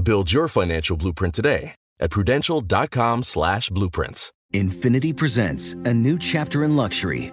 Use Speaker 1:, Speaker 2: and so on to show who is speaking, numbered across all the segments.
Speaker 1: Build your financial blueprint today at prudential.com slash blueprints.
Speaker 2: Infiniti presents a new chapter in luxury,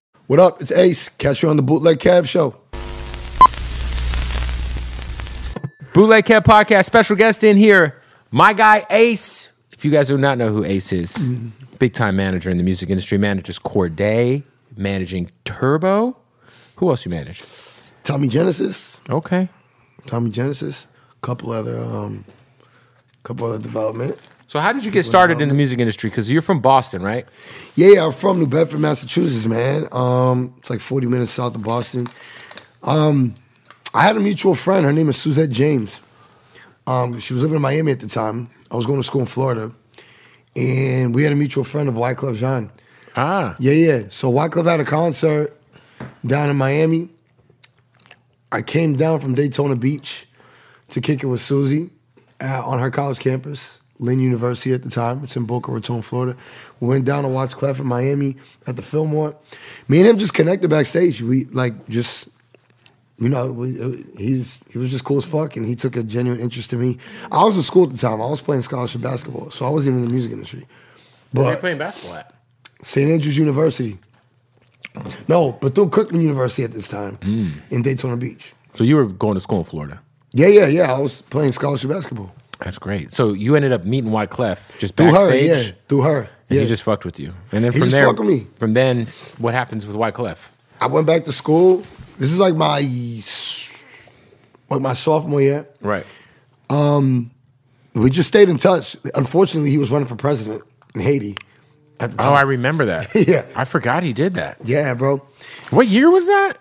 Speaker 3: What up? It's Ace. Catch you on the Bootleg Kev Show.
Speaker 4: Bootleg Kev Podcast special guest in here, my guy Ace. If you guys do not know who Ace is, big time manager in the music industry, manages Cordae, managing Turbo. Who else you manage?
Speaker 3: Tommy Genesis.
Speaker 4: Okay.
Speaker 3: Tommy Genesis. Couple other um couple other development.
Speaker 4: So how did you get started in the music industry? Because you're from Boston, right?
Speaker 3: Yeah, yeah, I'm from New Bedford, Massachusetts, man. Um, it's like 40 minutes south of Boston. Um, I had a mutual friend. Her name is Suzette James. Um, she was living in Miami at the time. I was going to school in Florida, and we had a mutual friend of Wyclef Jean.
Speaker 4: Ah.
Speaker 3: Yeah, yeah. So Wyclef had a concert down in Miami. I came down from Daytona Beach to kick it with Susie uh, on her college campus, Lynn University at the time. It's in Boca Raton, Florida. We went down to watch Clef in Miami at the Fillmore. Me and him just connected backstage. We like just, you know, we, uh, he's he was just cool as fuck, and he took a genuine interest in me. I was in school at the time. I was playing scholarship basketball, so I wasn't even in the music industry.
Speaker 4: Where are you
Speaker 3: But
Speaker 4: playing basketball at?
Speaker 3: St. Andrews University. No, Bethune Cookman University at this time in Daytona Beach.
Speaker 4: So you were going to school in Florida.
Speaker 3: Yeah, yeah, yeah. I was playing scholarship basketball.
Speaker 4: That's great. So you ended up meeting Wyclef just
Speaker 3: Through her, yeah. Through her.
Speaker 4: And
Speaker 3: Yeah.
Speaker 4: he just fucked with you. And then
Speaker 3: He
Speaker 4: from there,
Speaker 3: fucked with me.
Speaker 4: from then, what happens with Wyclef?
Speaker 3: I went back to school. This is like my like my sophomore year.
Speaker 4: Right.
Speaker 3: Um, we just stayed in touch. Unfortunately, he was running for president in Haiti at the time.
Speaker 4: Oh, I remember that.
Speaker 3: Yeah.
Speaker 4: I forgot he did that.
Speaker 3: yeah, bro.
Speaker 4: What year was that?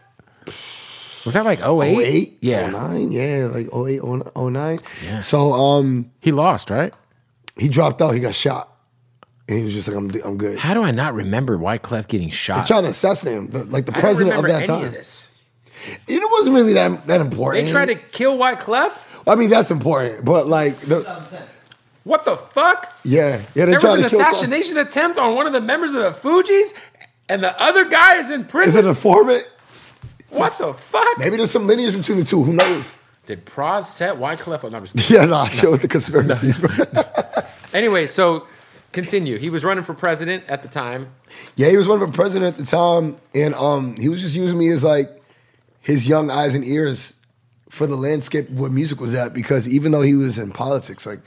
Speaker 4: Was that like 08?
Speaker 3: 08,
Speaker 4: Yeah.
Speaker 3: 09, yeah, like 08, 09.
Speaker 4: Yeah.
Speaker 3: So um,
Speaker 4: He lost, right?
Speaker 3: he dropped out. He got shot. And he was just like, I'm, I'm good.
Speaker 4: How do I not remember Wyclef getting shot?
Speaker 3: They tried to assassinate him, the- like the
Speaker 4: I
Speaker 3: president of that time.
Speaker 4: of.
Speaker 3: It wasn't really that that important.
Speaker 4: They tried to kill Wyclef?
Speaker 3: I mean, that's important, but like, the,
Speaker 4: What the fuck?
Speaker 3: yeah, yeah. They
Speaker 4: There was an assassination attempt on one of the members of the Fugees, and the other guy is in prison.
Speaker 3: Is it an informant?
Speaker 4: What the fuck?
Speaker 3: Maybe there's some lineage between the two. Who knows?
Speaker 4: Did Pras set Wyclef on? No, I'm just kidding.
Speaker 3: Yeah, nah, show with the conspiracies, bro.
Speaker 4: Anyway, so continue. He was running for president at the time.
Speaker 3: yeah, he was running for president at the time, and um, he was just using me as like his young eyes and ears for the landscape where music was at. Because even though he was in politics, like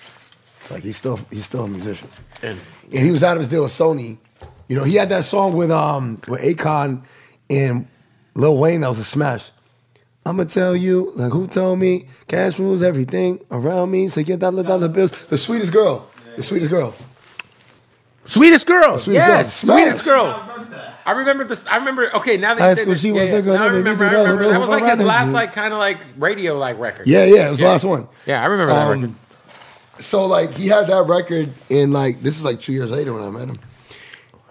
Speaker 3: it's like he's still he's still a musician,
Speaker 4: And
Speaker 3: and he was out of his deal with Sony. You know, he had that song with um with Akon and Lil Wayne that was a smash. I'ma tell you, like who told me cash rules everything around me. So get dollar dollar bills. The sweetest girl. The sweetest girl.
Speaker 4: Sweetest girl.
Speaker 3: Sweetest
Speaker 4: yes,
Speaker 3: Girl.
Speaker 4: sweetest girl. I remember this. I remember. Okay, now that you
Speaker 3: That's
Speaker 4: said
Speaker 3: what
Speaker 4: this,
Speaker 3: she was
Speaker 4: yeah.
Speaker 3: thinking,
Speaker 4: Now I
Speaker 3: let me
Speaker 4: remember.
Speaker 3: do
Speaker 4: I
Speaker 3: that,
Speaker 4: remember.
Speaker 3: do
Speaker 4: That was
Speaker 3: that,
Speaker 4: like his
Speaker 3: do
Speaker 4: last,
Speaker 3: that.
Speaker 4: like kind of like radio like record.
Speaker 3: Yeah, yeah, it was the last one.
Speaker 4: Yeah, I remember that
Speaker 3: Um,
Speaker 4: record.
Speaker 3: So like he had that record, and like this is like two years later when I met him,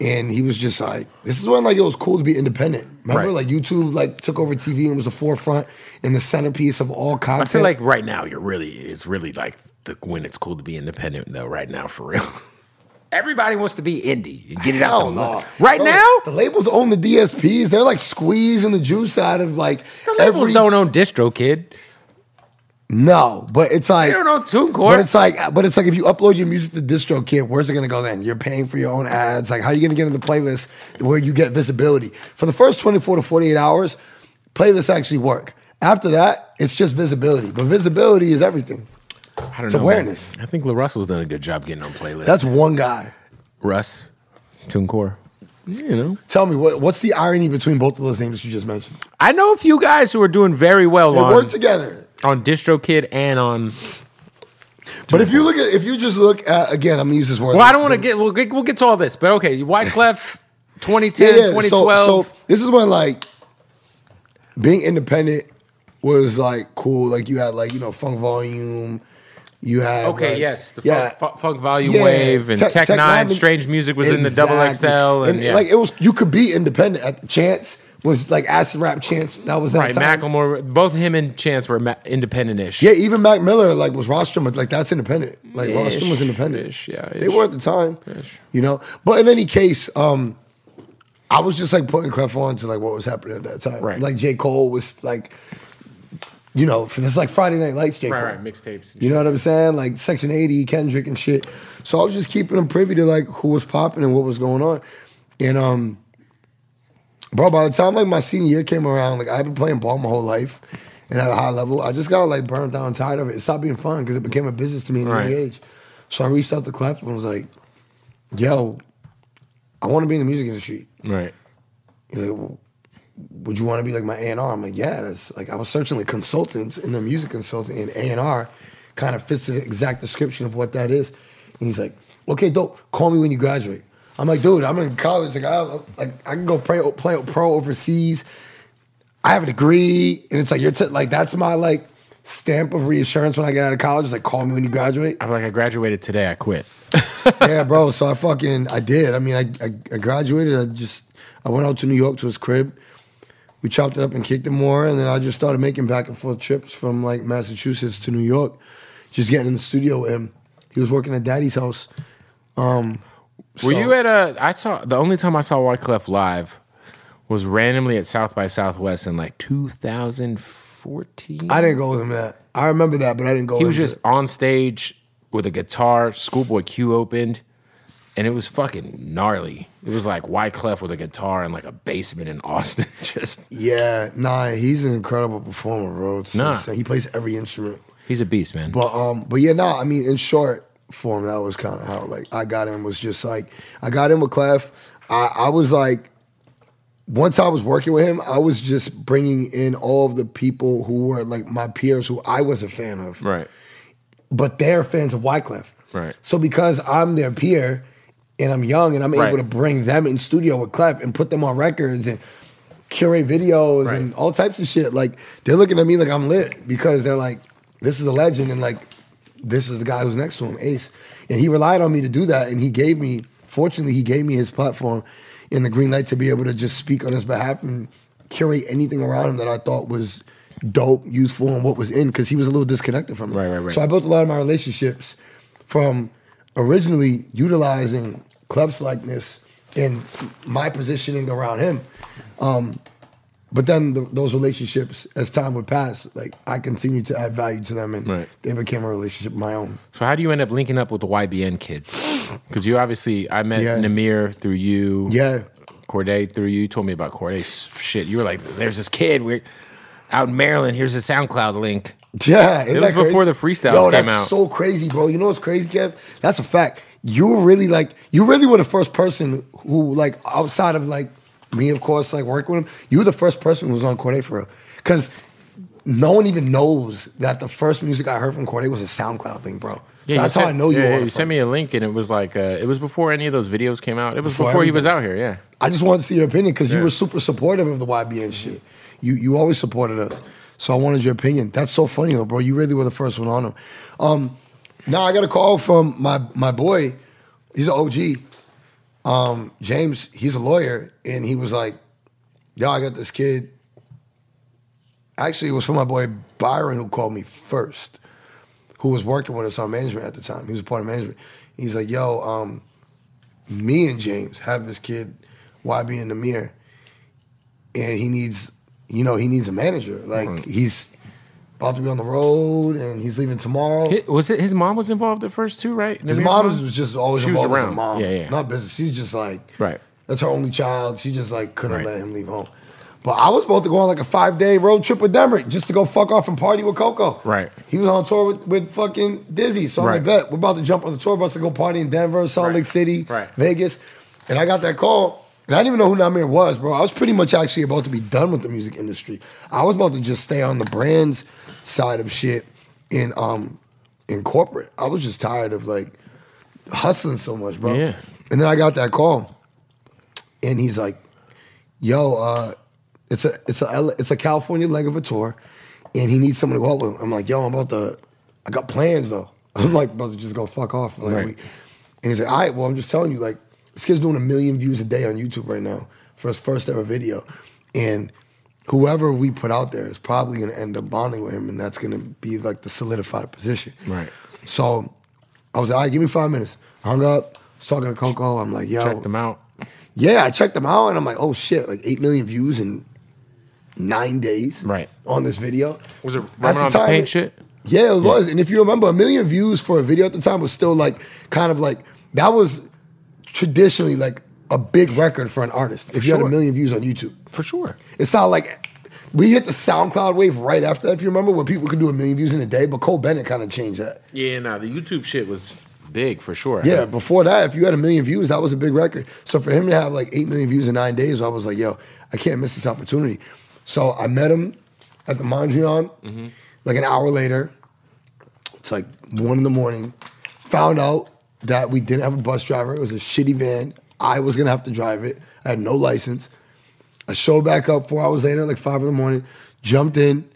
Speaker 3: and he was just like, this is when like it was cool to be independent. Remember,
Speaker 4: Right.
Speaker 3: like YouTube like took over TV and was the forefront and the centerpiece of all content.
Speaker 4: I feel like right now you're really. It's really like the when it's cool to be independent though. Right now, for real. Everybody wants to be indie and get it out the
Speaker 3: no.
Speaker 4: Right
Speaker 3: Bro,
Speaker 4: now,
Speaker 3: the labels own the DSPs. They're like squeezing the juice out of like
Speaker 4: the labels
Speaker 3: every.
Speaker 4: don't own DistroKid.
Speaker 3: No, but it's like
Speaker 4: They don't own TuneCore.
Speaker 3: But it's like, but it's like if you upload your music to DistroKid, where's it gonna go then? You're paying for your own ads. Like, how are you gonna get in the playlist where you get visibility? For the first 24 to 48 hours, playlists actually work. After that, it's just visibility. But visibility is everything.
Speaker 4: I don't
Speaker 3: it's
Speaker 4: know. man.
Speaker 3: awareness.
Speaker 4: I think La Russell's done a good job getting on playlists.
Speaker 3: That's one guy.
Speaker 4: Russ, TuneCore. You know,
Speaker 3: Tell me what, what's the irony between both of those names you just mentioned?
Speaker 4: I know a few guys who are doing very well
Speaker 3: They
Speaker 4: on
Speaker 3: work together.
Speaker 4: On DistroKid and on.
Speaker 3: But if you look at, if you just look at, again, I'm gonna use this word.
Speaker 4: Well, I don't want to get. We'll get. We'll get to all this, but okay. Wyclef, 2010,
Speaker 3: Yeah, yeah.
Speaker 4: 2012.
Speaker 3: So, so this is when like being independent was like cool. Like you had like you know Funk Volume. You had
Speaker 4: okay,
Speaker 3: like-
Speaker 4: yes, the
Speaker 3: yeah.
Speaker 4: funk, funk volume
Speaker 3: Yeah,
Speaker 4: wave and
Speaker 3: Tech-
Speaker 4: Tech, Nine, Strange Music was in the double
Speaker 3: Exactly.
Speaker 4: XL, and, yeah.
Speaker 3: like it was you could be independent at the chance was like acid rap chance that was that
Speaker 4: right.
Speaker 3: time.
Speaker 4: Macklemore, both him and Chance were ma- independent-ish.
Speaker 3: Yeah, even Mac Miller like was Rostrum, but like that's independent. Like
Speaker 4: Ish,
Speaker 3: Rostrum was independent.
Speaker 4: ish, yeah,
Speaker 3: they were at the time.
Speaker 4: Ish.
Speaker 3: You know, but in any case, um, I was just like putting Clef on to like what was happening at that time.
Speaker 4: Right.
Speaker 3: Like J Cole was like, you know, for this like Friday Night Lights J Cole.
Speaker 4: right, right. Mixtapes.
Speaker 3: You know what I'm saying? Like Section 80, Kendrick and shit. So I was just keeping them privy to like who was popping and what was going on. And um bro, by the time like my senior year came around, like I've been playing ball my whole life and at a high level. I just got like burnt out and tired of it. It stopped being fun because it became a business to me at
Speaker 4: Right.
Speaker 3: age. So I reached out to Clef and was like, yo, I want to be in the music industry.
Speaker 4: Right.
Speaker 3: He's like, well, would you want to be like my A and R? I'm like, yeah. That's like I was searching like consultants in the music consulting and A and R kind of fits the exact description of what that is. And he's like, okay, dope. Call me when you graduate. I'm like, dude, I'm in college. Like, I, like I can go play, play pro overseas. I have a degree, and it's like you're t- like that's my like stamp of reassurance when I get out of college. It's like call me when you graduate.
Speaker 4: I'm like, I graduated today. I quit.
Speaker 3: yeah, bro. So I fucking I did. I mean, I, I I graduated. I just I went out to New York to his crib. We chopped it up and kicked it more, and then I just started making back and forth trips from like Massachusetts to New York, just getting in the studio with him. He was working at Daddy's house. Um,
Speaker 4: Were
Speaker 3: so-
Speaker 4: you at a? I saw the only time I saw Wyclef live was randomly at South by Southwest in like 2014.
Speaker 3: I didn't go with him that. I remember that, but I didn't go.
Speaker 4: He was just on stage with a guitar. Schoolboy Q opened, and it was fucking gnarly. It was like Wyclef with a guitar in like a basement in Austin. just
Speaker 3: Yeah, nah. He's an incredible performer, bro. It's
Speaker 4: Nah.
Speaker 3: insane. He plays every instrument.
Speaker 4: he's a beast, man.
Speaker 3: But um, but yeah, nah. I mean, in short form, that was kind of how like I got in. Was just like I got in with Clef. I, I was like, once I was working with him, I was just bringing in all of the people who were like my peers, who I was a fan of,
Speaker 4: right,
Speaker 3: but they're fans of Wyclef.
Speaker 4: right.
Speaker 3: So because I'm their peer and I'm young and I'm
Speaker 4: Right.
Speaker 3: able to bring them in studio with Clef and put them on records and curate videos
Speaker 4: Right.
Speaker 3: and all types of shit, like they're looking at me like I'm lit because they're like, this is a legend and like this is the guy who's next to him, Ace. And he relied on me to do that and he gave me, fortunately, he gave me his platform in the green light to be able to just speak on his behalf and curate anything around him that I thought was dope, useful, and what was in because he was a little disconnected from it.
Speaker 4: Right, right, right.
Speaker 3: So I built a lot of my relationships from originally utilizing Clef's likeness in my positioning around him. Um, but then the, those relationships, as time would pass, like I continued to add value to them, and
Speaker 4: Right.
Speaker 3: they became a relationship of my own.
Speaker 4: So how do you end up linking up with the YBN kids? Because you obviously, I met
Speaker 3: Yeah.
Speaker 4: Nahmir through you.
Speaker 3: Yeah,
Speaker 4: Cordae through you. You told me about Cordae. Shit, you were like, "There's this kid. We're out in Maryland. Here's a SoundCloud link."
Speaker 3: yeah.
Speaker 4: It was before the freestyles
Speaker 3: Yo,
Speaker 4: came
Speaker 3: that's
Speaker 4: out.
Speaker 3: so crazy, bro. You know what's crazy, Kev? That's a fact. You were really like, you really were the first person who, like, outside of like me, of course, like working with him. You were the first person who was on Cordae for real, because no one even knows that the first music I heard from Cordae was a SoundCloud thing, bro. So
Speaker 4: you
Speaker 3: that's how I know you
Speaker 4: yeah,
Speaker 3: were.
Speaker 4: You sent me a link, and it was like, uh, it was before any of those videos came out. It was
Speaker 3: Before
Speaker 4: before, he was out here. Yeah.
Speaker 3: I just wanted to see your opinion because you were super supportive of the YBN shit. You you always supported us, so I wanted your opinion. That's so funny though, bro. You really were the first one on him. Um, now I got a call from my my boy. He's an OG. Um, James. He's a lawyer, and he was like, "Yo, I got this kid." Actually, it was from my boy Byron who called me first. who was working with us on management at the time. He was a part of management. He's like, yo, um, me and James have this kid, YBN Nahmir, and he needs, you know, he needs a manager. Like he's about to be on the road and he's leaving tomorrow.
Speaker 4: Hi- Was it his mom was involved at first too, right?
Speaker 3: His mom was just always
Speaker 4: She was
Speaker 3: involved
Speaker 4: around.
Speaker 3: mom.
Speaker 4: Yeah, yeah.
Speaker 3: Not business. She's just like
Speaker 4: Right.
Speaker 3: That's her only child. She just like couldn't
Speaker 4: Right.
Speaker 3: let him leave home. But I was supposed to go on like a five day road trip with Demrick just to go fuck off and party with Coco.
Speaker 4: Right.
Speaker 3: He was on tour with, with fucking Dizzy. So I'm like, bet we're about to jump on the tour bus to go party in Denver, Salt
Speaker 4: Right.
Speaker 3: Lake City,
Speaker 4: Right.
Speaker 3: Vegas. And I got that call. And I didn't even know who Nahmir was, bro. I was pretty much actually about to be done with the music industry. I was about to just stay on the brands side of shit in um in corporate. I was just tired of like hustling so much, bro.
Speaker 4: Yeah.
Speaker 3: And then I got that call, and he's like, "Yo, uh, it's a it's a it's a California leg of a tour, and he needs someone to go out with." him. I'm like, "Yo, I'm about to, I got plans though. I'm like about to just go fuck off." Like,
Speaker 4: Right.
Speaker 3: we- and he's like, "All right, well, I'm just telling you, like, this kid's doing a million views a day on YouTube right now for his first ever video, and." Whoever we put out there is probably going to end up bonding with him, and that's going to be like the solidified position.
Speaker 4: Right.
Speaker 3: So I was like, all right, give me five minutes. I hung up, was talking to Coco. I'm like, yo.
Speaker 4: Check them out.
Speaker 3: Yeah, I checked them out and I'm like, oh shit, like 8 million views in nine days
Speaker 4: Right.
Speaker 3: on this video.
Speaker 4: Was it
Speaker 3: At
Speaker 4: Roman on the
Speaker 3: time,
Speaker 4: paint shit?
Speaker 3: Yeah, it was. And if you remember, a million views for a video at the time was still like kind of like, that was traditionally like a big record for an artist. If you had a million views on YouTube.
Speaker 4: For sure.
Speaker 3: It's not like we hit the SoundCloud wave right after that, if you remember, where people could do a million views in a day, but Cole Bennett kind of changed that.
Speaker 4: Yeah, no, the YouTube shit was big for sure.
Speaker 3: Yeah, before that, if you had a million views, that was a big record. So for him to have like eight million views in nine days, I was like, yo, I can't miss this opportunity. So I met him at the Mondrian, mm-hmm. like an hour later. It's like one in the morning. Found out that we didn't have a bus driver. It was a shitty van. I was gonna have to drive it. I had no license. I showed back up four hours later, like five in the morning. Jumped in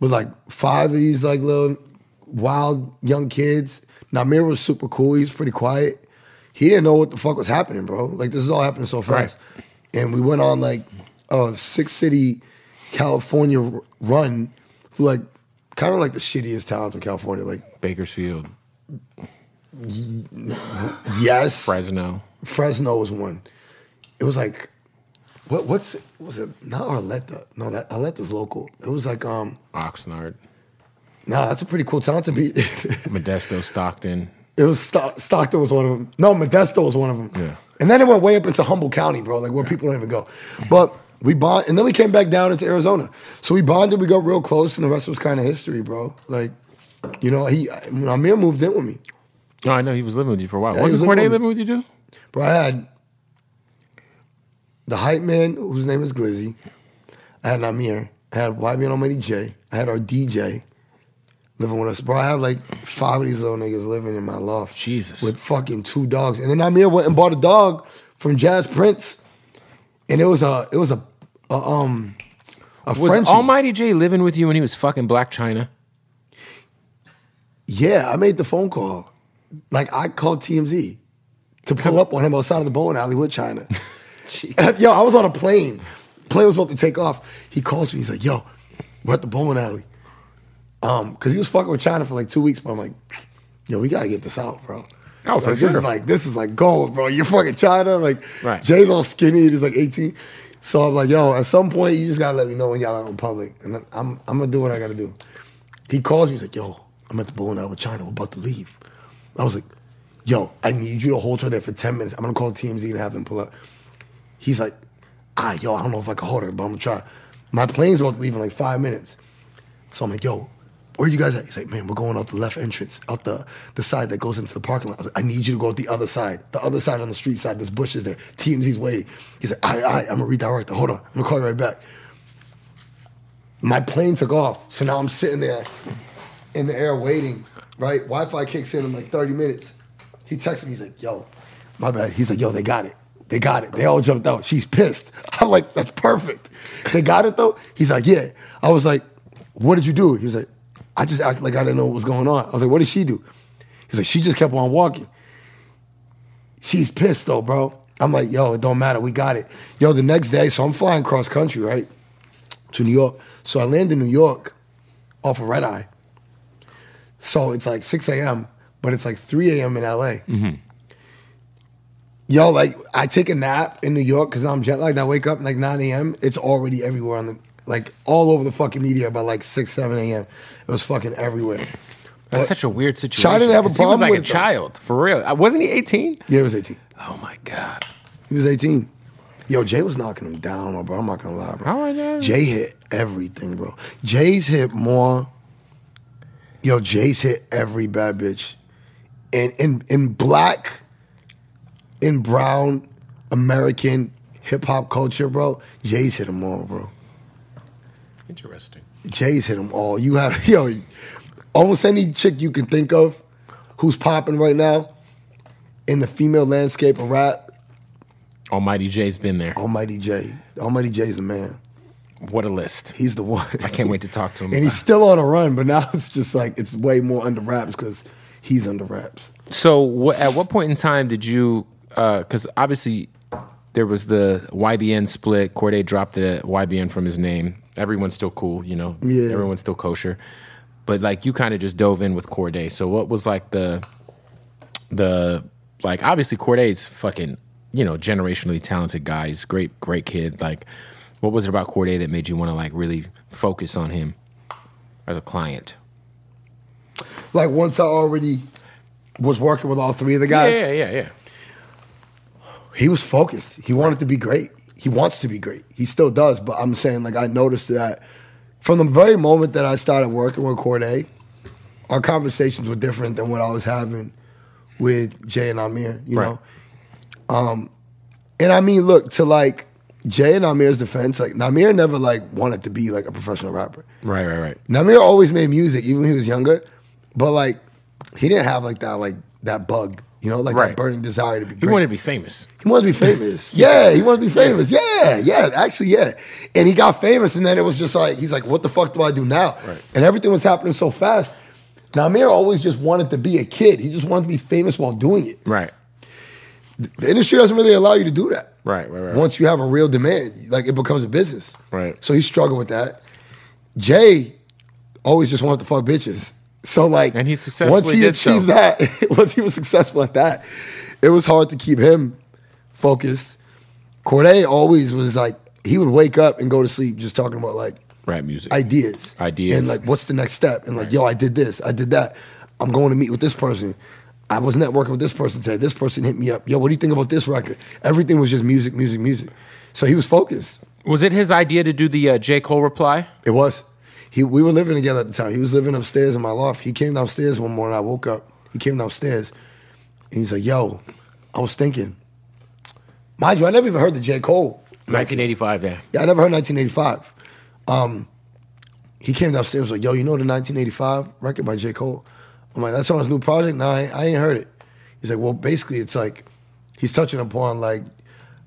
Speaker 3: with like five of these like little wild young kids. Nahmir was super cool. He was pretty quiet. He didn't know what the fuck was happening, bro. Like this is all happening so fast. And we went on like a six city California run through like kind of like the shittiest towns in California. Like
Speaker 4: Bakersfield,
Speaker 3: yes,
Speaker 4: Fresno.
Speaker 3: Fresno was one. It was like what what's was it not Arleta? No, that Arleta's local. It was like um
Speaker 4: Oxnard,
Speaker 3: no, that's a pretty cool town to be.
Speaker 4: Modesto, Stockton.
Speaker 3: It was Stock- Stockton was one of them. No, Modesto was one of them.
Speaker 4: Yeah.
Speaker 3: And then it went way up into Humboldt County, bro, like where people don't even go. But we bond, and then we came back down into Arizona. So we bonded, we got real close, and the rest was kind of history, bro. Like, you know, he when Amir moved in with me,
Speaker 4: No, I know he was living with you for a while.
Speaker 3: Yeah, he
Speaker 4: Wasn't
Speaker 3: was
Speaker 4: Corday
Speaker 3: living with
Speaker 4: living with you too?
Speaker 3: bro. I had the hype man, whose name is Glizzy. I had Amir. I had YB and Almighty Jay. I had our DJ living with us, bro. I had like five of these little niggas living in my loft.
Speaker 4: Jesus.
Speaker 3: with fucking two dogs. And then Amir went and bought a dog from Jazz Prince, and it was a it was a, a um a
Speaker 4: Was
Speaker 3: Frenchie.
Speaker 4: Almighty Jay living with you when he was fucking Blac Chyna?
Speaker 3: Yeah, I made the phone call. Like I called TMZ to pull up on him outside of the bowling alley with Chyna. yo, I was on a plane. Plane was about to take off. He calls me. He's like, "Yo, we're at the bowling alley." Um, because he was fucking with Chyna for like two weeks. But I'm like, "Yo, we gotta get this out, bro."
Speaker 4: Oh, for
Speaker 3: This
Speaker 4: sure.
Speaker 3: is like this is like gold, bro. You're fucking Chyna. Like
Speaker 4: Right.
Speaker 3: Jay's all skinny. He's like 18. So I'm like, yo, at some point you just gotta let me know when y'all out in public, and then I'm I'm gonna do what I gotta do. He calls me. He's like, yo, I'm at the bowling alley with Chyna. We're about to leave. I was like, yo, I need you to hold her there for 10 minutes. I'm gonna call TMZ and have them pull up. He's like, ah, yo, I don't know if I can hold her, but I'm gonna try. My plane's about to leave in like five minutes. So I'm like, yo, where you guys at? He's like, man, we're going out the left entrance, out the, the side that goes into the parking lot. I was like, I need you to go out the other side, the other side on the street side. There's bushes there. TMZ's waiting. He's like, all right, all right, I'm gonna redirect her. Hold on, I'm gonna call you right back. My plane took off, so now I'm sitting there in the air waiting, right? Wi-Fi kicks in in like 30 minutes. He texts me, he's like, yo, my bad. He's like, yo, they got it. They got it. They all jumped out. She's pissed. I'm like, that's perfect. They got it though? He's like, yeah. I was like, what did you do? He was like, I just acted like I didn't know what was going on. I was like, what did she do? He's like, she just kept on walking. She's pissed though, bro. I'm like, yo, it don't matter. We got it. Yo, the next day, so I'm flying cross country, right? To New York. So I land in New York off of red eye. So it's like 6 a.m., but it's like 3 a.m. in LA. Yo, like I take a nap in New York because I'm jet lagged. I wake up like 9 a.m. It's already everywhere on the like all over the fucking media by like 6, 7 a.m. It was fucking everywhere.
Speaker 4: That's
Speaker 3: But
Speaker 4: such a weird situation.
Speaker 3: Chyna didn't have a
Speaker 4: 'cause He was
Speaker 3: problem
Speaker 4: like
Speaker 3: with
Speaker 4: a child, for real. Uh, Wasn't he 18?
Speaker 3: Yeah, he was 18.
Speaker 4: Oh my God.
Speaker 3: He was 18. Yo, Jay was knocking him down, bro. I'm not gonna lie, bro.
Speaker 4: How I know?
Speaker 3: Jay hit everything, bro. Jay's hit more. Yo, Jay's hit every bad bitch. And in in black, in brown, American hip hop culture, bro, Jay's hit them all, bro.
Speaker 4: Interesting.
Speaker 3: Jay's hit them all. You have yo, almost any chick you can think of who's popping right now in the female landscape of rap.
Speaker 4: Almighty Jay's been there.
Speaker 3: Almighty Jay. Almighty Jay's the man.
Speaker 4: What a list.
Speaker 3: He's the one.
Speaker 4: I can't wait to talk to him.
Speaker 3: and he's still on a run, but now it's just like it's way more under wraps because he's under wraps.
Speaker 4: So, at what point in time did you? Uh, because obviously, there was the YBN split. Cordae dropped the YBN from his name. Everyone's still cool, you know.
Speaker 3: Yeah.
Speaker 4: Everyone's still kosher. But like, you kind of just dove in with Cordae. So, what was like the the like? Obviously, Cordae's fucking you know generationally talented guy. He's great, great kid. Like, what was it about Cordae that made you want to like really focus on him as a client?
Speaker 3: Like once I already was working with all three of the guys,
Speaker 4: yeah, yeah, yeah.
Speaker 3: he was focused. He wanted to be great. He wants to be great. He still does. But I'm saying like I noticed that from the very moment that I started working with Cordae, our conversations were different than what I was having with Jay and Amir. You
Speaker 4: Right.
Speaker 3: know. Um, and I mean, look to like Jay and Nahmir's defense. Like Nahmir never like wanted to be like a professional rapper.
Speaker 4: Right, right, right.
Speaker 3: Nahmir always made music, even when he was younger, but like he didn't have like that like that bug, you know, like
Speaker 4: Right.
Speaker 3: that burning desire to be.
Speaker 4: He
Speaker 3: great.
Speaker 4: wanted to be famous.
Speaker 3: He wanted to be famous. yeah, he wanted to be famous. Yeah, yeah, actually, yeah. And he got famous, and then it was just like he's like, "What the fuck do I do now?"
Speaker 4: Right.
Speaker 3: And everything was happening so fast. Nahmir always just wanted to be a kid. He just wanted to be famous while doing it.
Speaker 4: Right.
Speaker 3: The industry doesn't really allow you to do that.
Speaker 4: Right, right, right.
Speaker 3: Once you have a real demand, like it becomes a business.
Speaker 4: Right.
Speaker 3: So he struggled with that. Jay always just wanted to fuck bitches. So like,
Speaker 4: And he successfully
Speaker 3: once he
Speaker 4: did so.
Speaker 3: achieved that, once he was successful at that, it was hard to keep him focused. Cordae always was like he would wake up and go to sleep just talking about like
Speaker 4: Rap music.
Speaker 3: ideas,
Speaker 4: Ideas.
Speaker 3: and like what's the next step, and like yo, I did this, I did that. I'm going to meet with this person. I was networking with this person today. This person hit me up. Yo, what do you think about this record? Everything was just music, music, music. So he was focused.
Speaker 4: was it his idea to do the uh, J. Cole reply?
Speaker 3: It was. He we were living together at the time. He was living upstairs in my loft. He came downstairs one morning. I woke up. He came downstairs, and he's like, "Yo, I was thinking." Mind you, I never even heard the J Cole.
Speaker 4: 1985, yeah.
Speaker 3: Yeah, I never heard 1985. Um, he came downstairs was like, "Yo, you know the 1985 record by J Cole?" I'm like, "That's on his new project." No, I, I ain't heard it. He's like, "Well, basically, it's like he's touching upon like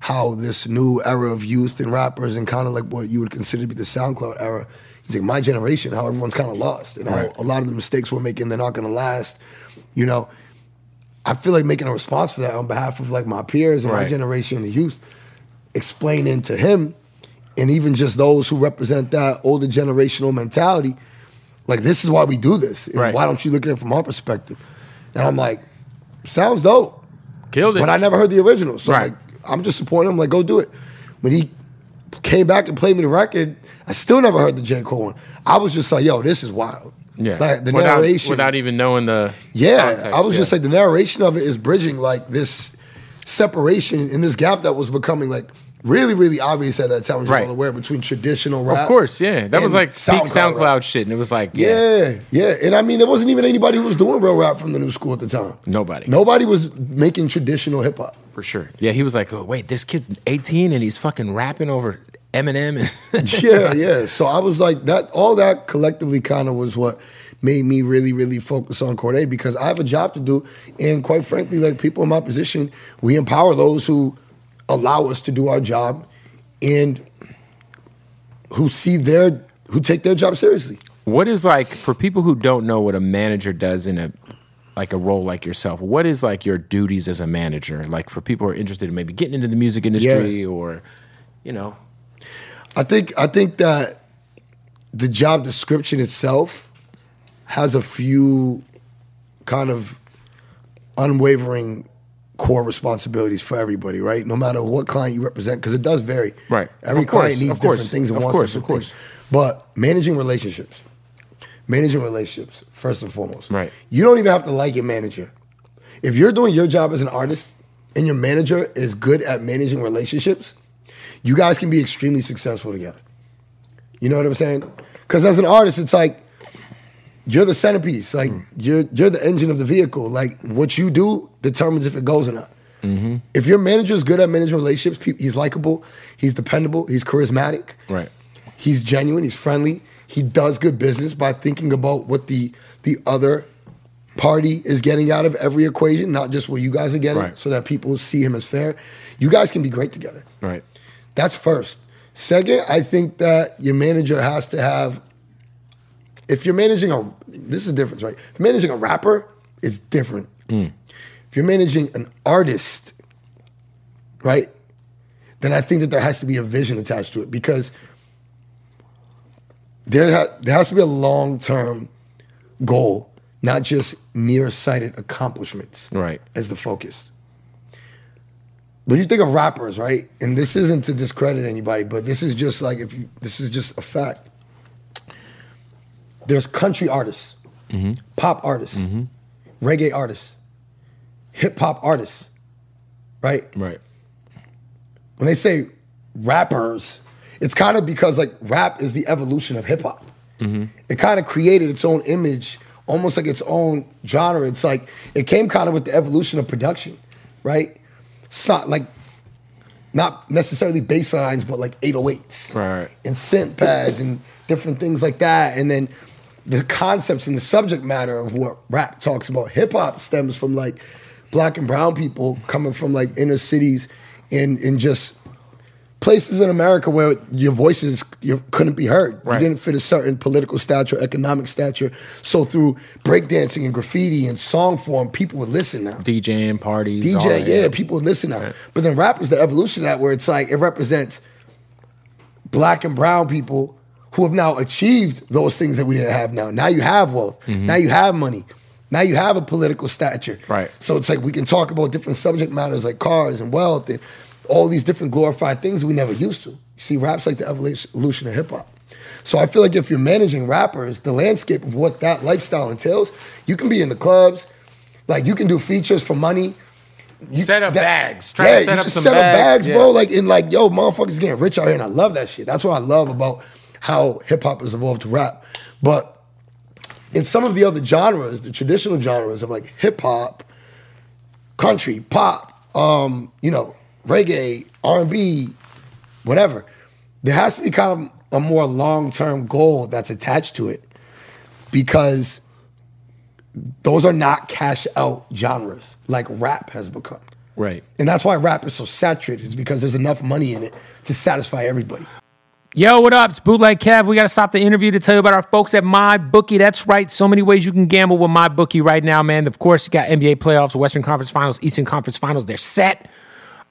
Speaker 3: how this new era of youth and rappers and kind of like what you would consider to be the SoundCloud era. He's like, my generation, how everyone's kind of lost and how a lot of the mistakes we're making, they're not going to last. You know, I feel like making a response for that on behalf of like my peers and my
Speaker 4: Right.
Speaker 3: generation, the youth, explaining to him and even just those who represent that older generational mentality, like this is why we do this. And
Speaker 4: Right.
Speaker 3: Why don't you look at it from our perspective? And I'm like, sounds dope.
Speaker 4: Killed it.
Speaker 3: But I never heard the original. So
Speaker 4: Right.
Speaker 3: like, I'm just supporting him, like, go do it. When he came back and played me the record, I still never heard the J. Cole one. I was just like, yo, this is wild.
Speaker 4: yeah.
Speaker 3: Like the
Speaker 4: without,
Speaker 3: narration.
Speaker 4: Without even knowing the.
Speaker 3: Yeah,
Speaker 4: context,
Speaker 3: I was
Speaker 4: yeah.
Speaker 3: just like the narration of it is bridging like this separation in this gap that was becoming like really, really obvious at that time. As
Speaker 4: Right.
Speaker 3: you're well aware between traditional rap.
Speaker 4: Of course, yeah. That was like peak SoundCloud
Speaker 3: rap.
Speaker 4: shit. And it was like, yeah.
Speaker 3: Yeah, yeah, and I mean, there wasn't even anybody who was doing real rap from the new school at the time.
Speaker 4: Nobody.
Speaker 3: Nobody was making traditional hip hop.
Speaker 4: For sure. Yeah, he was like, oh, wait, this kid's 18 and he's fucking rapping over Eminem. And
Speaker 3: yeah, yeah. So I was like that. All that collectively kind of was what made me really, really focus on Cordae because I have a job to do, and quite frankly, like people in my position, we empower those who allow us to do our job, and who see their who take their job seriously.
Speaker 4: What is like for people who don't know what a manager does in a like a role like yourself? What is like your duties as a manager? Like for people who are interested in maybe getting into the music industry or you know,
Speaker 3: I think I think that the job description itself has a few kind of unwavering core responsibilities for everybody, right? No matter what client you represent, because it does vary.
Speaker 4: Right.
Speaker 3: Every
Speaker 4: course,
Speaker 3: client needs different things and
Speaker 4: of
Speaker 3: wants
Speaker 4: course,
Speaker 3: different
Speaker 4: of course.
Speaker 3: things. But managing relationships, managing relationships first and foremost.
Speaker 4: Right.
Speaker 3: You don't even have to like your manager. If you're doing your job as an artist and your manager is good at managing relationships, you guys can be extremely successful together. You know what I'm saying? Because as an artist, it's like you're the centerpiece. Like hmm. you're you're the engine of the vehicle. Like what you do determines if it goes or not. Mm-hmm. If your manager is good at managing relationships, he's likable, he's dependable, he's charismatic,
Speaker 4: Right.
Speaker 3: he's genuine, he's friendly, he does good business by thinking about what the the other party is getting out of every equation, not just what you guys are getting,
Speaker 4: Right.
Speaker 3: so that people see him as fair. You guys can be great together.
Speaker 4: Right.
Speaker 3: That's first. Second, I think that your manager has to have. If you're managing a, this is the difference, right? If you're managing a rapper, it's different. Mm. If you're managing an artist, right, then I think that there has to be a vision attached to it because there ha- there has to be a long term goal, not just nearsighted accomplishments
Speaker 4: Right.
Speaker 3: as the focus. When you think of rappers, right, and this isn't to discredit anybody, but this is just like if you, this is just a fact. There's country artists, pop artists, reggae artists, hip hop artists, right?
Speaker 4: Right.
Speaker 3: When they say rappers, it's kind of because like rap is the evolution of hip hop. Mm-hmm. It kind of created its own image, almost like its own genre. It's like it came kind of with the evolution of production, right? So, like not necessarily bass lines, but like 808s
Speaker 4: Right, right.
Speaker 3: and synth pads and different things like that. And then the concepts and the subject matter of what rap talks about. Hip hop stems from like black and brown people coming from like inner cities and in just places in America where your voices you couldn't be heard.
Speaker 4: Right.
Speaker 3: You didn't fit a certain political stature, economic stature. So through breakdancing and graffiti and song form, people would listen now.
Speaker 4: DJing parties. all
Speaker 3: DJ, yeah, people would listen now. But then rap is the evolution of that where it's like it represents black and brown people who have now achieved those things that we didn't have now. Now you have wealth. Mm-hmm. Now you have money. Now you have a political stature.
Speaker 4: Right.
Speaker 3: So it's like we can talk about different subject matters like cars and wealth and all these different glorified things we never used to. You see, rap's like the evolution of hip hop. So I feel like if you're managing rappers, the landscape of what that lifestyle entails, you can be in the clubs, like you can do features for money. You,
Speaker 4: Set up bags. Try
Speaker 3: yeah,
Speaker 4: set
Speaker 3: you
Speaker 4: up
Speaker 3: just set
Speaker 4: bags,
Speaker 3: up bags,
Speaker 4: yeah.
Speaker 3: bro. Like in like, yo, motherfuckers getting rich out here, and I love that shit. That's what I love about how hip hop has evolved to rap. But in some of the other genres, the traditional genres of like hip hop, country, pop, um, you know, reggae, R and B, whatever, there has to be kind of a more long term goal that's attached to it because those are not cash out genres like rap has become.
Speaker 4: Right.
Speaker 3: And that's why rap is so saturated, is because there's enough money in it to satisfy everybody.
Speaker 4: Yo, what up? It's Bootleg Kev. We got to stop the interview to tell you about our folks at MyBookie. That's right. So many ways you can gamble with MyBookie right now, man. Of course, you got NBA playoffs, Western Conference Finals, Eastern Conference Finals. They're set.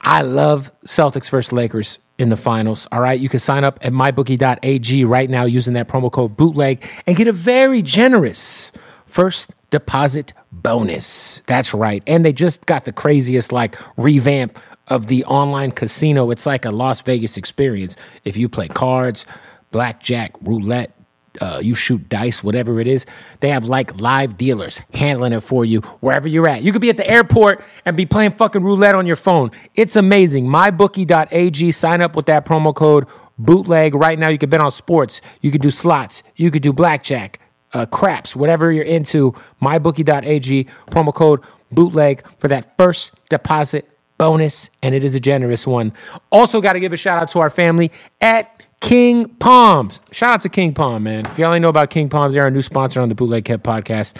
Speaker 4: I love Celtics versus Lakers in the finals. All right. You can sign up at mybookie.ag right now using that promo code bootleg and get a very generous first deposit bonus. That's right. And they just got the craziest like revamp of the online casino. It's like a Las Vegas experience. If you play cards, blackjack, roulette, uh, you shoot dice, whatever it is, they have like live dealers handling it for you wherever you're at. You could be at the airport and be playing fucking roulette on your phone. It's amazing. MyBookie.ag. Sign up with that promo code bootleg right now. You can bet on sports. You could do slots. You could do blackjack, uh, craps, whatever you're into. MyBookie.ag. Promo code bootleg for that first deposit bonus, and it is a generous one. Also, got to give a shout out to our family at King Palms. Shout out to King Palm, man. If y'all ain't know about King Palms, they're our new sponsor on the Bootleg Kev podcast.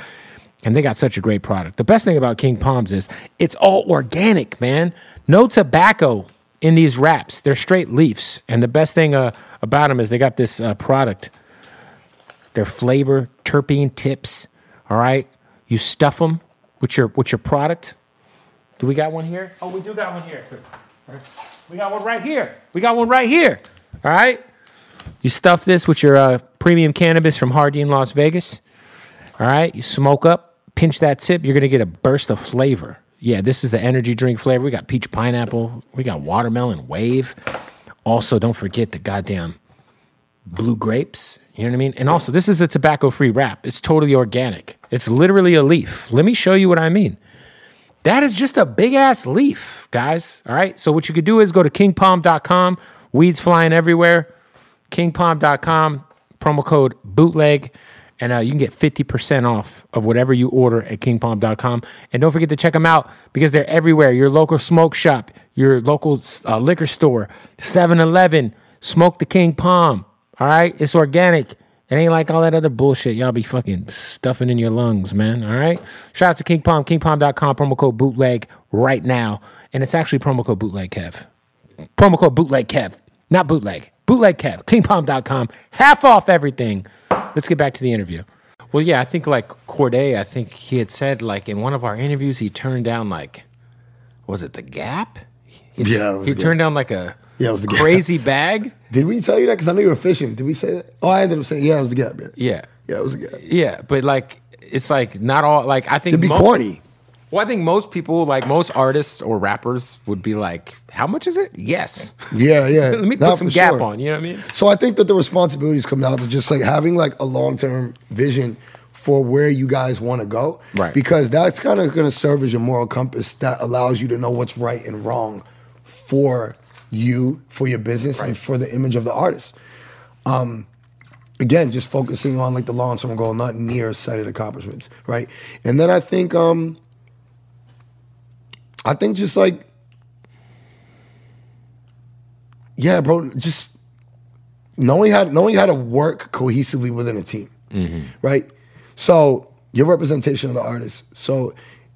Speaker 4: And they got such a great product. The best thing about King Palms is it's all organic, man. No tobacco in these wraps. They're straight leaves. And the best thing uh, about them is they got this uh, product. They're flavor terpene tips. All right, you stuff them with your with your product. Do we got one here? Oh, we do got one here. We got one right here. We got one right here. All right. You stuff this with your uh, premium cannabis from Jardin in Las Vegas, All right, you smoke up, pinch that tip, you're gonna get a burst of flavor. Yeah, this is the energy drink flavor. We got peach pineapple, we got watermelon wave. Also, don't forget the goddamn blue grapes. You know what I mean? And also, this is a tobacco free wrap. It's totally organic. It's literally a leaf. Let me show you what I mean. That is just a big ass leaf, guys. All right. So, what you could do is go to kingpalm.com. Weeds flying everywhere. Kingpalm.com, promo code bootleg, and uh, you can get 50% off of whatever you order at kingpalm.com. And don't forget to check them out because they're everywhere. Your local smoke shop, your local uh, liquor store, 7 Eleven, smoke the King Palm. All right. It's organic. It ain't like all that other bullshit y'all be fucking stuffing in your lungs, man. All right. Shout out to King Palm, kingpalm.com, promo code bootleg right now. And it's actually promo code bootleg Kev. Promo code bootleg Kev, not bootleg. Bootleg Kev, kingpalm.com, half off everything. Let's get back to the interview. Well, yeah, I think like Cordae, I think he had said like in one of our interviews, he turned down like, was it the Gap? He,
Speaker 3: Yeah, it was
Speaker 4: he
Speaker 3: the
Speaker 4: turned down like a
Speaker 3: Yeah, it was the Gap.
Speaker 4: crazy bag.
Speaker 3: Did we tell you that? Because I know you were fishing. Did we say that? Oh, I ended up saying, yeah, it was the gap, man.
Speaker 4: Yeah,
Speaker 3: Yeah, it was the gap.
Speaker 4: yeah, but like it's like not all like I think
Speaker 3: It'd be
Speaker 4: mo-
Speaker 3: corny.
Speaker 4: Well, I think most people, like most artists or rappers, would be like, "How much is it?" Yes.
Speaker 3: Yeah, yeah.
Speaker 4: Let me put some
Speaker 3: for
Speaker 4: gap
Speaker 3: sure.
Speaker 4: on. You know what I mean?
Speaker 3: So I think that the responsibilities come down to just like having like a long term vision for where you guys want to go.
Speaker 4: Right.
Speaker 3: Because that's kind of going to serve as your moral compass that allows you to know what's right and wrong for you, for your business, and for the image of the artist. Um, again, just focusing on like the long term goal, not near sighted accomplishments, right? And then I think, um, I think just like, yeah, bro, just knowing how knowing how to work cohesively within a team, right? So your representation of the artist. So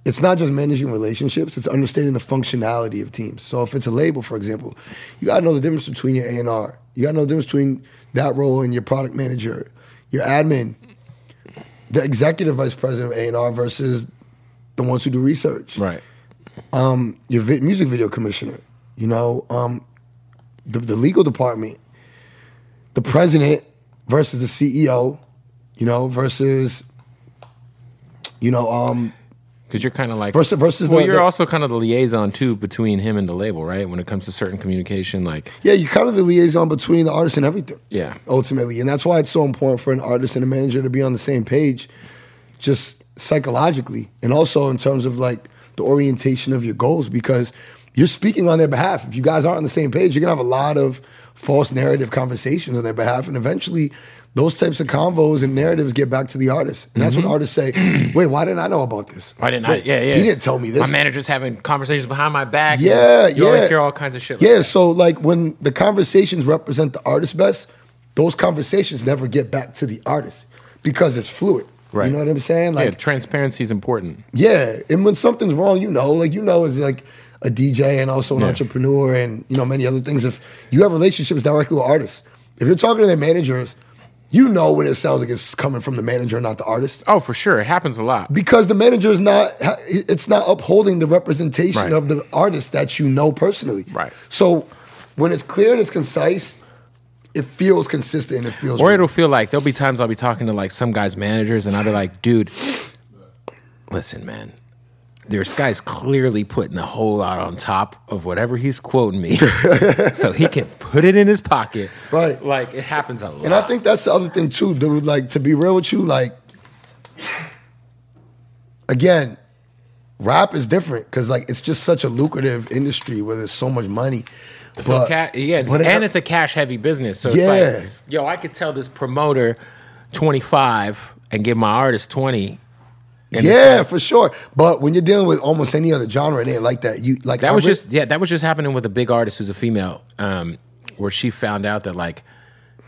Speaker 3: it's not just managing relationships; it's understanding the functionality of teams. So if it's a label, for example, you got to know the difference between your A and R. You got to know the difference between that role and your product manager, your admin, the executive vice president of A and R versus the ones who do research
Speaker 4: Right.
Speaker 3: your vi- music video commissioner, you know, um, the, the legal department, the president versus the CEO, you know, versus, you know, um,
Speaker 4: Because you're kind of like
Speaker 3: versus versus
Speaker 4: Well,
Speaker 3: the,
Speaker 4: you're
Speaker 3: the-
Speaker 4: also kind of the liaison too between him and the label, right? When it comes to certain communication, like
Speaker 3: yeah, you're kind of the liaison between the artist and everything.
Speaker 4: Yeah.
Speaker 3: ultimately, and that's why it's so important for an artist and a manager to be on the same page, just psychologically, and also in terms of like the orientation of your goals, because you're speaking on their behalf. If you guys aren't on the same page, you're gonna have a lot of false narrative conversations on their behalf, and eventually. Those types of convos and narratives get back to the artist, and that's when mm-hmm. artists say, "Wait, why didn't I know about this?
Speaker 4: why didn't
Speaker 3: Wait,
Speaker 4: I? Yeah, yeah.
Speaker 3: He didn't tell me this.
Speaker 4: My manager's having conversations behind my back.
Speaker 3: Yeah,
Speaker 4: you always hear all kinds of shit.
Speaker 3: Yeah,
Speaker 4: Like
Speaker 3: so like when the conversations represent the artist best, those conversations never get back to the artist because it's fluid.
Speaker 4: Right.
Speaker 3: You know what I'm saying?
Speaker 4: that. yeah,
Speaker 3: Like,
Speaker 4: transparency is important.
Speaker 3: yeah, and when something's wrong, you know, like you know, as like a DJ and also an
Speaker 4: Yeah.
Speaker 3: entrepreneur and you know many other things. If you have relationships directly with artists, if you're talking to their managers, you know when it sounds like it's coming from the manager, not the artist.
Speaker 4: Oh, for sure, it happens a lot.
Speaker 3: because the manager is not it's not upholding the representation
Speaker 4: Right.
Speaker 3: of the artist that you know personally
Speaker 4: Right.
Speaker 3: so when it's clear and it's concise it feels consistent and it feels
Speaker 4: Or
Speaker 3: real.
Speaker 4: it'll feel like there'll be times I'll be talking to like some guy's managers and I'll be like, dude, listen, man. This guy's clearly putting a whole lot on top of whatever he's quoting me. so he can put it in his pocket.
Speaker 3: Right.
Speaker 4: Like it happens a lot.
Speaker 3: and i think that's the other thing too dude like to be real with you like again rap is different because like it's just such a lucrative industry where there's so much money
Speaker 4: So
Speaker 3: But-
Speaker 4: ca- yeah, it's,
Speaker 3: but it-
Speaker 4: and it's a cash heavy business. So it's
Speaker 3: Yeah.
Speaker 4: like, yo, I could tell this promoter 25 and give my artist 20.
Speaker 3: Yeah, for sure. But when you're dealing with almost any other genre, it ain't like that. You like
Speaker 4: That
Speaker 3: I
Speaker 4: was
Speaker 3: re-
Speaker 4: just yeah, that was just happening with a big artist who's a female, um, where she found out that like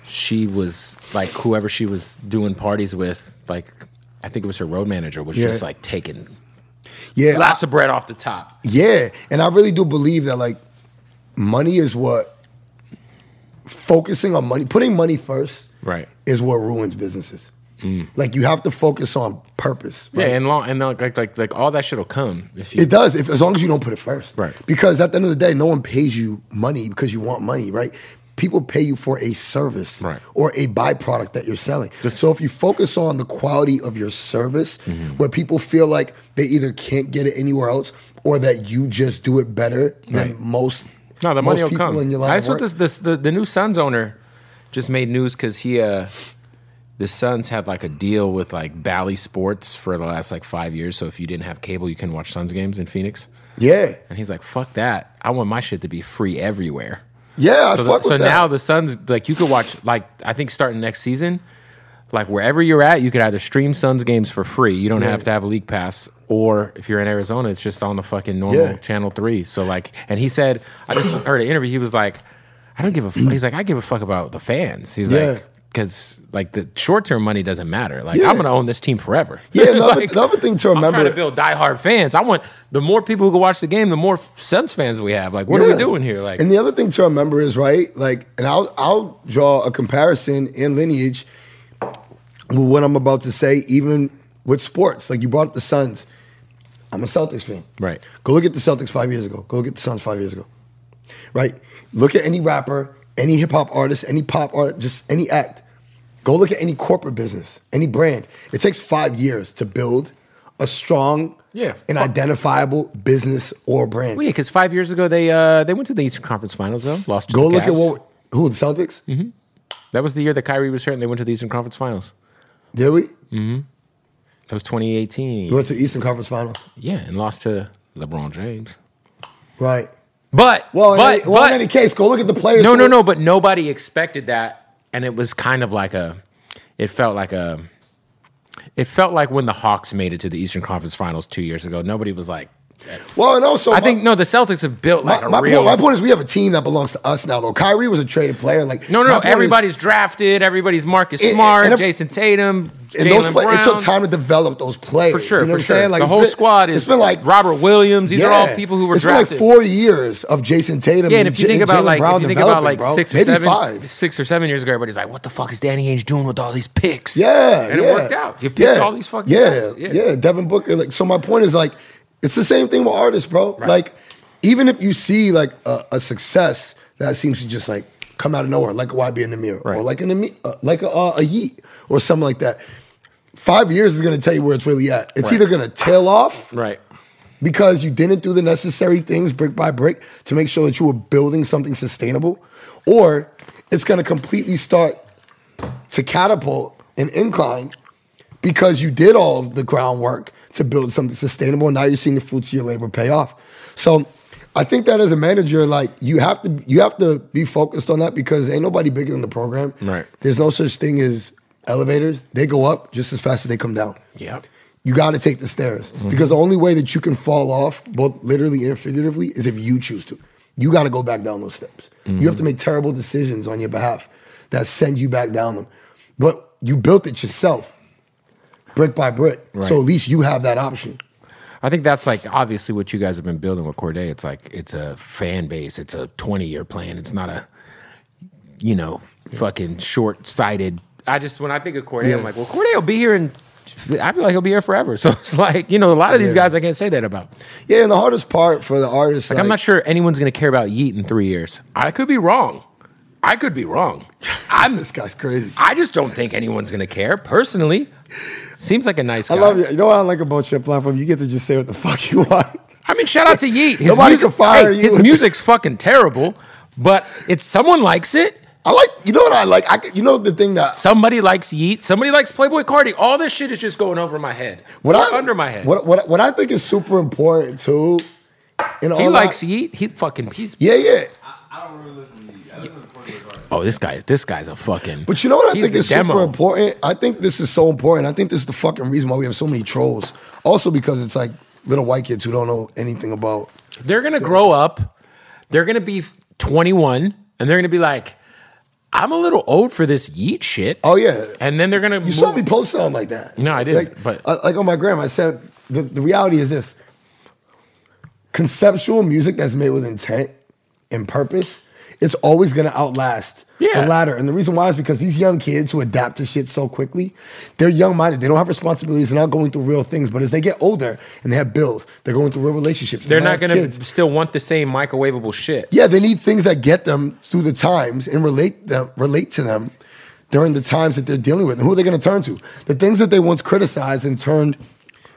Speaker 4: she was like whoever she was doing parties with, like I think it was her road manager, was
Speaker 3: Yeah.
Speaker 4: just like taking
Speaker 3: yeah,
Speaker 4: lots of bread off the top.
Speaker 3: Yeah, and I really do believe that like money is what focusing on money, putting money first,
Speaker 4: Right.
Speaker 3: is what ruins businesses. Like you have to focus on purpose.
Speaker 4: Yeah, and long and like like like, like all that shit'll come if you
Speaker 3: It does, if as long as you don't put it first.
Speaker 4: Right.
Speaker 3: Because at the end of the day, no one pays you money because you want money, right? people pay you for a service
Speaker 4: Right.
Speaker 3: or a byproduct that you're selling. so if you focus on the quality of your service,
Speaker 4: Mm-hmm.
Speaker 3: where people feel like they either can't get it anywhere else or that you just do it better than
Speaker 4: Right.
Speaker 3: most.
Speaker 4: No, the
Speaker 3: most
Speaker 4: money will come.
Speaker 3: in your line
Speaker 4: That's what this, this the, the new Suns owner just made news because he uh the Suns had like a deal with like Bally Sports for the last like five years. So if you didn't have cable, you can watch Suns games in Phoenix.
Speaker 3: Yeah,
Speaker 4: And he's like, "Fuck that! I want my shit to be free everywhere."
Speaker 3: yeah, I
Speaker 4: So,
Speaker 3: fuck
Speaker 4: the- so
Speaker 3: with that.
Speaker 4: now the Suns like you could watch like I think starting next season, like wherever you're at, you could either stream Suns games for free. You don't have to have a league pass, or if you're in Arizona, it's just on the fucking normal
Speaker 3: Yeah.
Speaker 4: channel three. So like, and he said, I just heard an interview. He was like, I don't give a. Fuck. He's like, I give a fuck about the fans. He's
Speaker 3: Yeah.
Speaker 4: like, because like the short term money doesn't matter. Like
Speaker 3: Yeah.
Speaker 4: I'm gonna own this team forever.
Speaker 3: Yeah, another-
Speaker 4: Like,
Speaker 3: another thing to
Speaker 4: I'm trying
Speaker 3: remember-
Speaker 4: to build diehard fans. I want the more people who can watch the game, the more Suns fans we have. Like, what are we doing here? Like,
Speaker 3: and the other thing to remember is right, like, and I'll I'll draw a comparison in lineage with what I'm about to say, even with sports. Like you brought up the Suns. I'm a Celtics fan.
Speaker 4: Right.
Speaker 3: Go look at the Celtics five years ago. Go look at the Suns five years ago. Right. Look at any rapper, any hip hop artist, any pop artist, just any act. Go look at any corporate business, any brand. It takes five years to build a strong
Speaker 4: Yeah.
Speaker 3: and identifiable business or brand.
Speaker 4: Well, yeah, because five years ago they uh they went to the Eastern Conference Finals though, lost to
Speaker 3: Go look at what who the Celtics.
Speaker 4: that was the year that Kyrie was hurt and they went to the Eastern Conference Finals.
Speaker 3: Did we?
Speaker 4: That was 2018.
Speaker 3: We went to the Eastern Conference Finals.
Speaker 4: Yeah, and lost to LeBron James.
Speaker 3: Right.
Speaker 4: But
Speaker 3: Well,
Speaker 4: but,
Speaker 3: in, well
Speaker 4: but
Speaker 3: in any case, go look at the players.
Speaker 4: no no no, but nobody expected that, and it was kind of like a, it felt like a, it felt like when the Hawks made it to the Eastern Conference Finals two years ago. Nobody was like,
Speaker 3: Well, and also,
Speaker 4: I
Speaker 3: my-
Speaker 4: think no, the Celtics have built like
Speaker 3: my,
Speaker 4: a
Speaker 3: my,
Speaker 4: real.
Speaker 3: point, my point is we have a team that belongs to us now. Though Kyrie was a traded player. Like
Speaker 4: no, no, no.
Speaker 3: point is-
Speaker 4: Everybody's drafted. Everybody's Marcus
Speaker 3: And-
Speaker 4: Smart,
Speaker 3: and if-
Speaker 4: Jayson Tatum,
Speaker 3: and those play,
Speaker 4: Brown.
Speaker 3: it took time to develop those players.
Speaker 4: For sure,
Speaker 3: you know
Speaker 4: for
Speaker 3: what I'm
Speaker 4: sure.
Speaker 3: saying? Like
Speaker 4: the whole
Speaker 3: been-
Speaker 4: squad is
Speaker 3: It's been like
Speaker 4: Robert Williams. These are all people who were
Speaker 3: It's
Speaker 4: drafted.
Speaker 3: been like four years of Jayson Tatum.
Speaker 4: yeah, and if you think about like
Speaker 3: Brown
Speaker 4: if you think about like
Speaker 3: bro.
Speaker 4: six or seven,
Speaker 3: five.
Speaker 4: six or seven years ago, everybody's like, "What the fuck is Danny Ainge doing with all these picks?"
Speaker 3: Yeah,
Speaker 4: and
Speaker 3: yeah.
Speaker 4: it worked out. You picked
Speaker 3: yeah.
Speaker 4: all these fucking
Speaker 3: yeah,
Speaker 4: guys.
Speaker 3: Yeah, Devin Booker. Like, so my point is like, it's the same thing with artists, bro. Like, even if you see like a, a success that seems to just like come out of nowhere, like a YBN Nahmir, or like an uh, like a, uh, a Yeat or something like that. Five years is going to tell you where it's really at. It's
Speaker 4: Right.
Speaker 3: either going to tail off
Speaker 4: right.
Speaker 3: because you didn't do the necessary things brick by brick to make sure that you were building something sustainable, or it's going to completely start to catapult an incline because you did all the groundwork to build something sustainable, and now you're seeing the fruits of your labor pay off. So. I think that as a manager, like you have to, you have to be focused on that because ain't nobody bigger than the program.
Speaker 4: Right.
Speaker 3: There's no such thing as elevators; they go up just as fast as they come down
Speaker 4: Yep.
Speaker 3: you got to take the stairs
Speaker 4: Mm-hmm.
Speaker 3: because the only way that you can fall off, both literally and figuratively, is if you choose to. You got to go back down those steps. You
Speaker 4: Mm-hmm.
Speaker 3: have to make terrible decisions on your behalf that send you back down them. But you built it yourself, brick by brick. So at least you have that option.
Speaker 4: I think that's like obviously what you guys have been building with Cordae. It's like it's a fan base. It's a twenty year plan. It's not a you know fucking short sighted. I just when I think of Cordae, I'm like, well, Cordae will be here and I feel like he'll be here forever. So it's like you know a lot of these
Speaker 3: Yeah.
Speaker 4: guys I can't say that about.
Speaker 3: Yeah, and the hardest part for the artist,
Speaker 4: Like,
Speaker 3: like,
Speaker 4: I'm not sure anyone's going to care about Yeat in three years. I could be wrong. I could be wrong. I'm.
Speaker 3: this guy's crazy.
Speaker 4: I just don't think anyone's going to care personally. Seems like a nice guy.
Speaker 3: I love you. You know what I like about your platform? You get to just say what the fuck you want.
Speaker 4: I mean, shout out to Yeat. His
Speaker 3: Nobody
Speaker 4: music,
Speaker 3: can fire
Speaker 4: hey,
Speaker 3: you.
Speaker 4: His music's fucking terrible, but it's someone likes it.
Speaker 3: I like. You know what I like? I. can- You know the thing that
Speaker 4: Somebody likes Yeat. Somebody likes Playboi Carti. All this shit is just going over my head.
Speaker 3: what I
Speaker 4: under my head.
Speaker 3: What what what I think is super important too. In
Speaker 4: he
Speaker 3: all
Speaker 4: likes
Speaker 3: that-
Speaker 4: Yeat. He fucking. He's.
Speaker 3: Yeah, yeah.
Speaker 5: I don't really listen to you. I listen to Portugal Garden.
Speaker 4: Oh, this guy. This guy's a fucking.
Speaker 3: But you know what I think is
Speaker 4: demo.
Speaker 3: super important? I think this is so important. I think this is the fucking reason why we have so many trolls. Also because it's like little white kids who don't know anything about.
Speaker 4: They're gonna grow up. They're gonna be 21, and they're gonna be like, "I'm a little old for this Yeat shit."
Speaker 3: Oh yeah,
Speaker 4: And then they're gonna.
Speaker 3: you saw me post something like that.
Speaker 4: No, I didn't,
Speaker 3: Like,
Speaker 4: but-
Speaker 3: uh, like on my gram, I said the, the reality is this: conceptual music that's made with intent and purpose it's always gonna outlast
Speaker 4: Yeah.
Speaker 3: the latter. And the reason why is because these young kids who adapt to shit so quickly, they're young minded. They don't have responsibilities. They're not going through real things. But as they get older and they have bills, they're going through real relationships.
Speaker 4: They're
Speaker 3: they
Speaker 4: not going to still want the same microwavable shit.
Speaker 3: Yeah, they need things that get them through the times and relate them, relate to them during the times that they're dealing with. And who are they going to turn to? The things that they once criticized and turned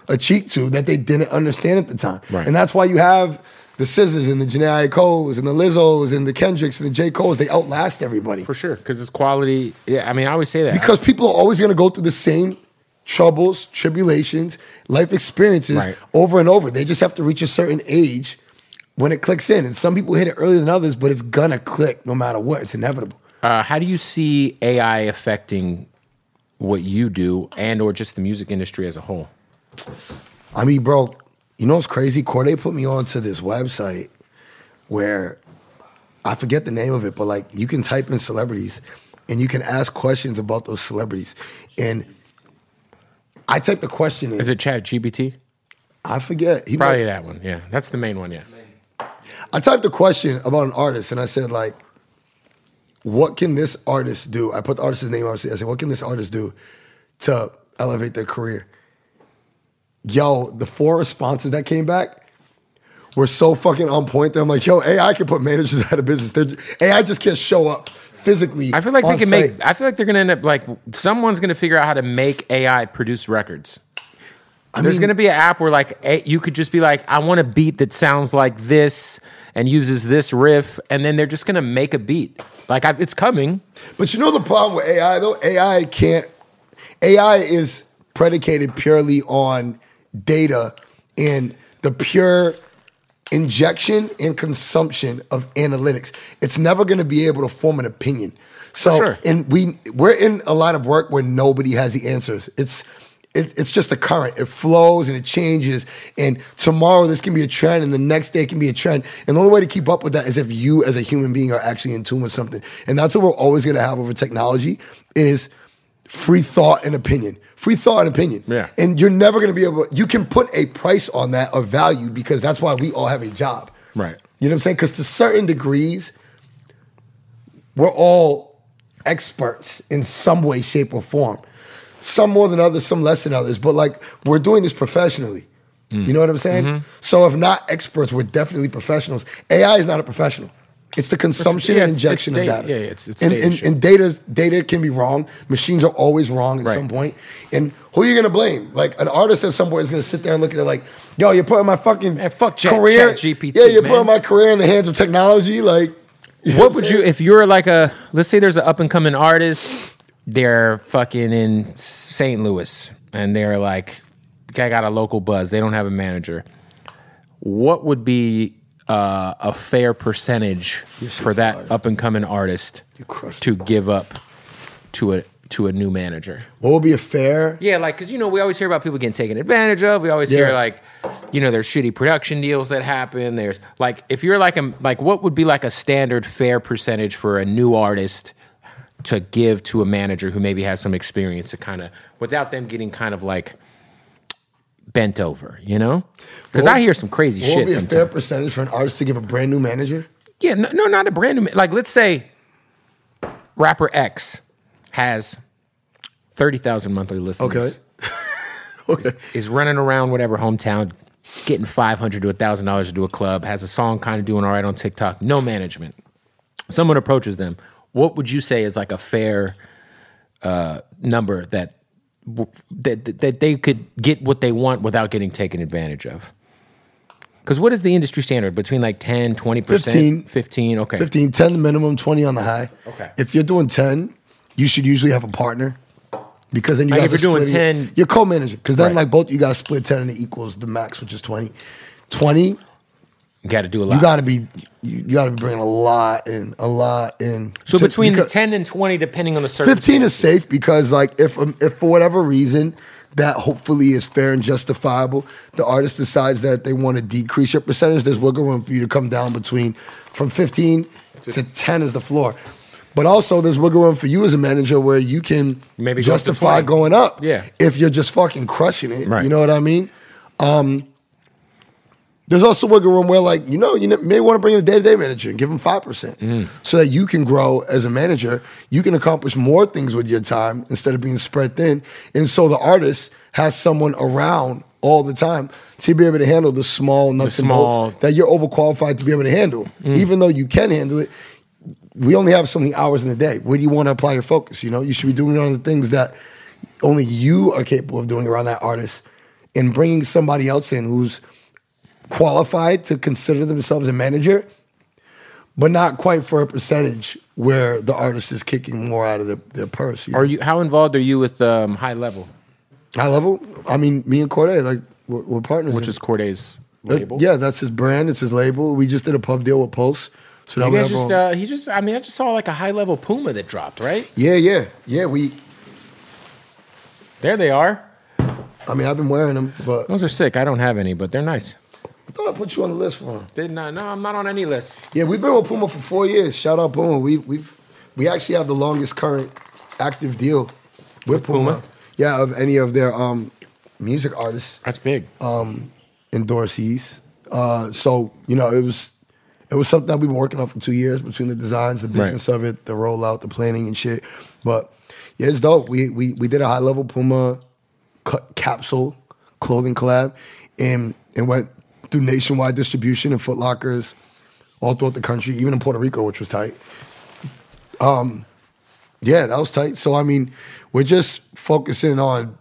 Speaker 3: a cheek to that they didn't understand at the time.
Speaker 4: Right.
Speaker 3: And that's why you have the SZAs and the Janae Coles and the Lizzos and the Kendricks and the J. Coles. They outlast everybody.
Speaker 4: For sure, because it's quality. Yeah, I mean, I always say that.
Speaker 3: Because people are always going to go through the same troubles, tribulations, life experiences
Speaker 4: Right.
Speaker 3: over and over. They just have to reach a certain age when it clicks in. And some people hit it earlier than others, but it's gonna click no matter what. It's inevitable.
Speaker 4: Uh, how do you see AI affecting what you do and or just the music industry as a whole?
Speaker 3: I mean, bro, you know what's crazy? Cordae put me onto this website where I forget the name of it, but like you can type in celebrities and you can ask questions about those celebrities. And I typed the question in.
Speaker 4: Is it Chat GPT?
Speaker 3: I forget. He
Speaker 4: Probably
Speaker 3: might-
Speaker 4: that one. Yeah, that's the main one. Yeah.
Speaker 3: I typed a question about an artist and I said, like, what can this artist do? I put the artist's name, obviously. I said, what can this artist do to elevate their career? Yo, the four responses that came back were so fucking on point that I'm like, yo, AI can put managers out of business. They're, AI just can't show up physically.
Speaker 4: I feel like they can
Speaker 3: site.
Speaker 4: make. I feel like they're gonna end up like someone's gonna figure out how to make AI produce records. There's
Speaker 3: mean-
Speaker 4: gonna be an app where like a, you could just be like, I want a beat that sounds like this and uses this riff, and then they're just gonna make a beat. Like I, it's coming.
Speaker 3: But you know the problem with AI though? AI can't. AI is predicated purely on data and the pure injection and consumption of analytics. It's never going to be able to form an opinion. So,
Speaker 4: sure.
Speaker 3: and we we're in a line of work where nobody has the answers. It's it, it's just a current. It flows and it changes. And tomorrow this can be a trend, and the next day it can be a trend. And the only way to keep up with that is if you, as a human being, are actually in tune with something. And that's what we're always going to have over technology is free thought and opinion. Free thought and opinion.
Speaker 4: Yeah.
Speaker 3: And you're never going to be able. You can put a price on that or value because that's why we all have a job.
Speaker 4: Right.
Speaker 3: You know what I'm saying? Because to certain degrees, we're all experts in some way, shape, or form. Some more than others, some less than others. But like we're doing this professionally.
Speaker 4: Mm.
Speaker 3: You know what I'm saying?
Speaker 4: Mm-hmm.
Speaker 3: So if not experts, we're definitely professionals. AI is not a professional. It's the consumption
Speaker 4: yeah,
Speaker 3: and injection of
Speaker 4: data. Yeah, it's- it's
Speaker 3: and,
Speaker 4: data
Speaker 3: and, and data data can be wrong. Machines are always wrong at
Speaker 4: Right.
Speaker 3: some point. And who are you gonna blame? Like an artist at some point is gonna sit there and look at it like, yo, you're putting my fucking
Speaker 4: Man, fuck Chat-
Speaker 3: career.
Speaker 4: Chat GPT,
Speaker 3: yeah, you're
Speaker 4: man.
Speaker 3: putting my career in the hands of technology. Like, you know
Speaker 4: What
Speaker 3: I'm
Speaker 4: would
Speaker 3: saying?
Speaker 4: you if you're like a let's say there's an up and coming artist, they're fucking in St. Louis and they're like I got a local buzz, they don't have a manager. What would be uh, a fair percentage for that up and coming artist to give up to a to a new manager?
Speaker 3: What would be a fair?
Speaker 4: Yeah, like because you know we always hear about people getting taken advantage of. We always hear like, you know, there's shitty production deals that happen. There's like if you're like a like what would be like a standard fair percentage for a new artist to give to a manager who maybe has some experience to kind of without them getting kind of like bent over, you know? Because I hear some crazy
Speaker 3: What would
Speaker 4: shit
Speaker 3: be a fair percentage for an artist to give a brand new manager?
Speaker 4: Yeah, no, no, not a brand new. Like let's say rapper X has thirty thousand monthly listeners.
Speaker 3: Okay. Okay.
Speaker 4: is running around whatever hometown, getting five hundred to thousand dollars to do a club, has a song kind of doing all right on TikTok, no management. Someone approaches them. What would you say is like a fair uh, number that, that that they could get what they want without getting taken advantage of? Because what is the industry standard between like 10, 20 percent,
Speaker 3: 15.
Speaker 4: fifteen? Okay,
Speaker 3: 15, 10 the minimum, 20 on the high.
Speaker 4: Okay.
Speaker 3: If you're doing 10, you should usually have a partner. Because then you
Speaker 4: Like,
Speaker 3: guys
Speaker 4: if you're doing
Speaker 3: splitting it.
Speaker 4: 10
Speaker 3: you're co-manager. Because then
Speaker 4: Right.
Speaker 3: like both you guys split 10 and it equals the max, which is 20. 20,
Speaker 4: you got to do a lot.
Speaker 3: you gotta be you gotta be bringing a lot in, a lot in.
Speaker 4: so
Speaker 3: To-
Speaker 4: between
Speaker 3: because-
Speaker 4: ten and twenty, depending on the circumstance.
Speaker 3: 15 is safe because like if um, if for whatever reason that hopefully is fair and justifiable the artist decides that they want to decrease your percentage there's wiggle room for you to come down between from 15 to 10 is the floor but also there's wiggle room for you as a manager where you can
Speaker 4: Maybe go up to
Speaker 3: justify
Speaker 4: 20.
Speaker 3: going up
Speaker 4: Yeah.
Speaker 3: if you're just fucking crushing it
Speaker 4: Right.
Speaker 3: you know what i mean There's also wiggle room where, like, you know, you may want to bring in a day to day manager and give him 5% mm. so that you can grow as a manager. You can accomplish more things with your time instead of being spread thin. And so the artist has someone around all the time to be able to handle the small nuts
Speaker 4: small-
Speaker 3: and bolts that you're overqualified to be able to handle. Mm. Even though you can handle it, we only have so many hours in a day. Where do you want to apply your focus? You know, you should be doing on the things that only you are capable of doing around that artist and bringing somebody else in who's qualified to consider themselves a manager, but not quite for a percentage where the artist is kicking more out of the, their purse. you know?
Speaker 4: Are you? How involved are you with um, High Level,
Speaker 3: High level? I mean, me and Cordae, like, we're, we're partners.
Speaker 4: which
Speaker 3: in-
Speaker 4: is
Speaker 3: Cordae's
Speaker 4: label?
Speaker 3: Yeah, that's his brand. It's his label. We just did a pub deal with Pulse. So now
Speaker 4: You guys just, uh, he just, I mean, I just saw like a high level Puma that dropped, right?
Speaker 3: yeah, yeah, yeah. We,
Speaker 4: There they are.
Speaker 3: I mean, I've been wearing them, but
Speaker 4: Those are sick. I don't have any, but they're nice.
Speaker 3: I thought I put you on the list for them.
Speaker 4: Did not, no, I'm not on any list.
Speaker 3: Yeah, we've been with Puma for four years. Shout out Puma. We we've we actually have the longest current active deal with Puma.
Speaker 4: Puma?
Speaker 3: Yeah, of any of their um music artists
Speaker 4: That's big.
Speaker 3: Um, endorsees. Uh, so you know, it was it was something that we've been working on for two years between the designs, the business of it, the rollout, the planning and shit. But yeah, it's dope. We we we did a high level Puma cu- capsule clothing collab, and and went through nationwide distribution and Foot Lockers all throughout the country, even in Puerto Rico, which was tight. Um, yeah, that was tight. So I mean, we're just focusing on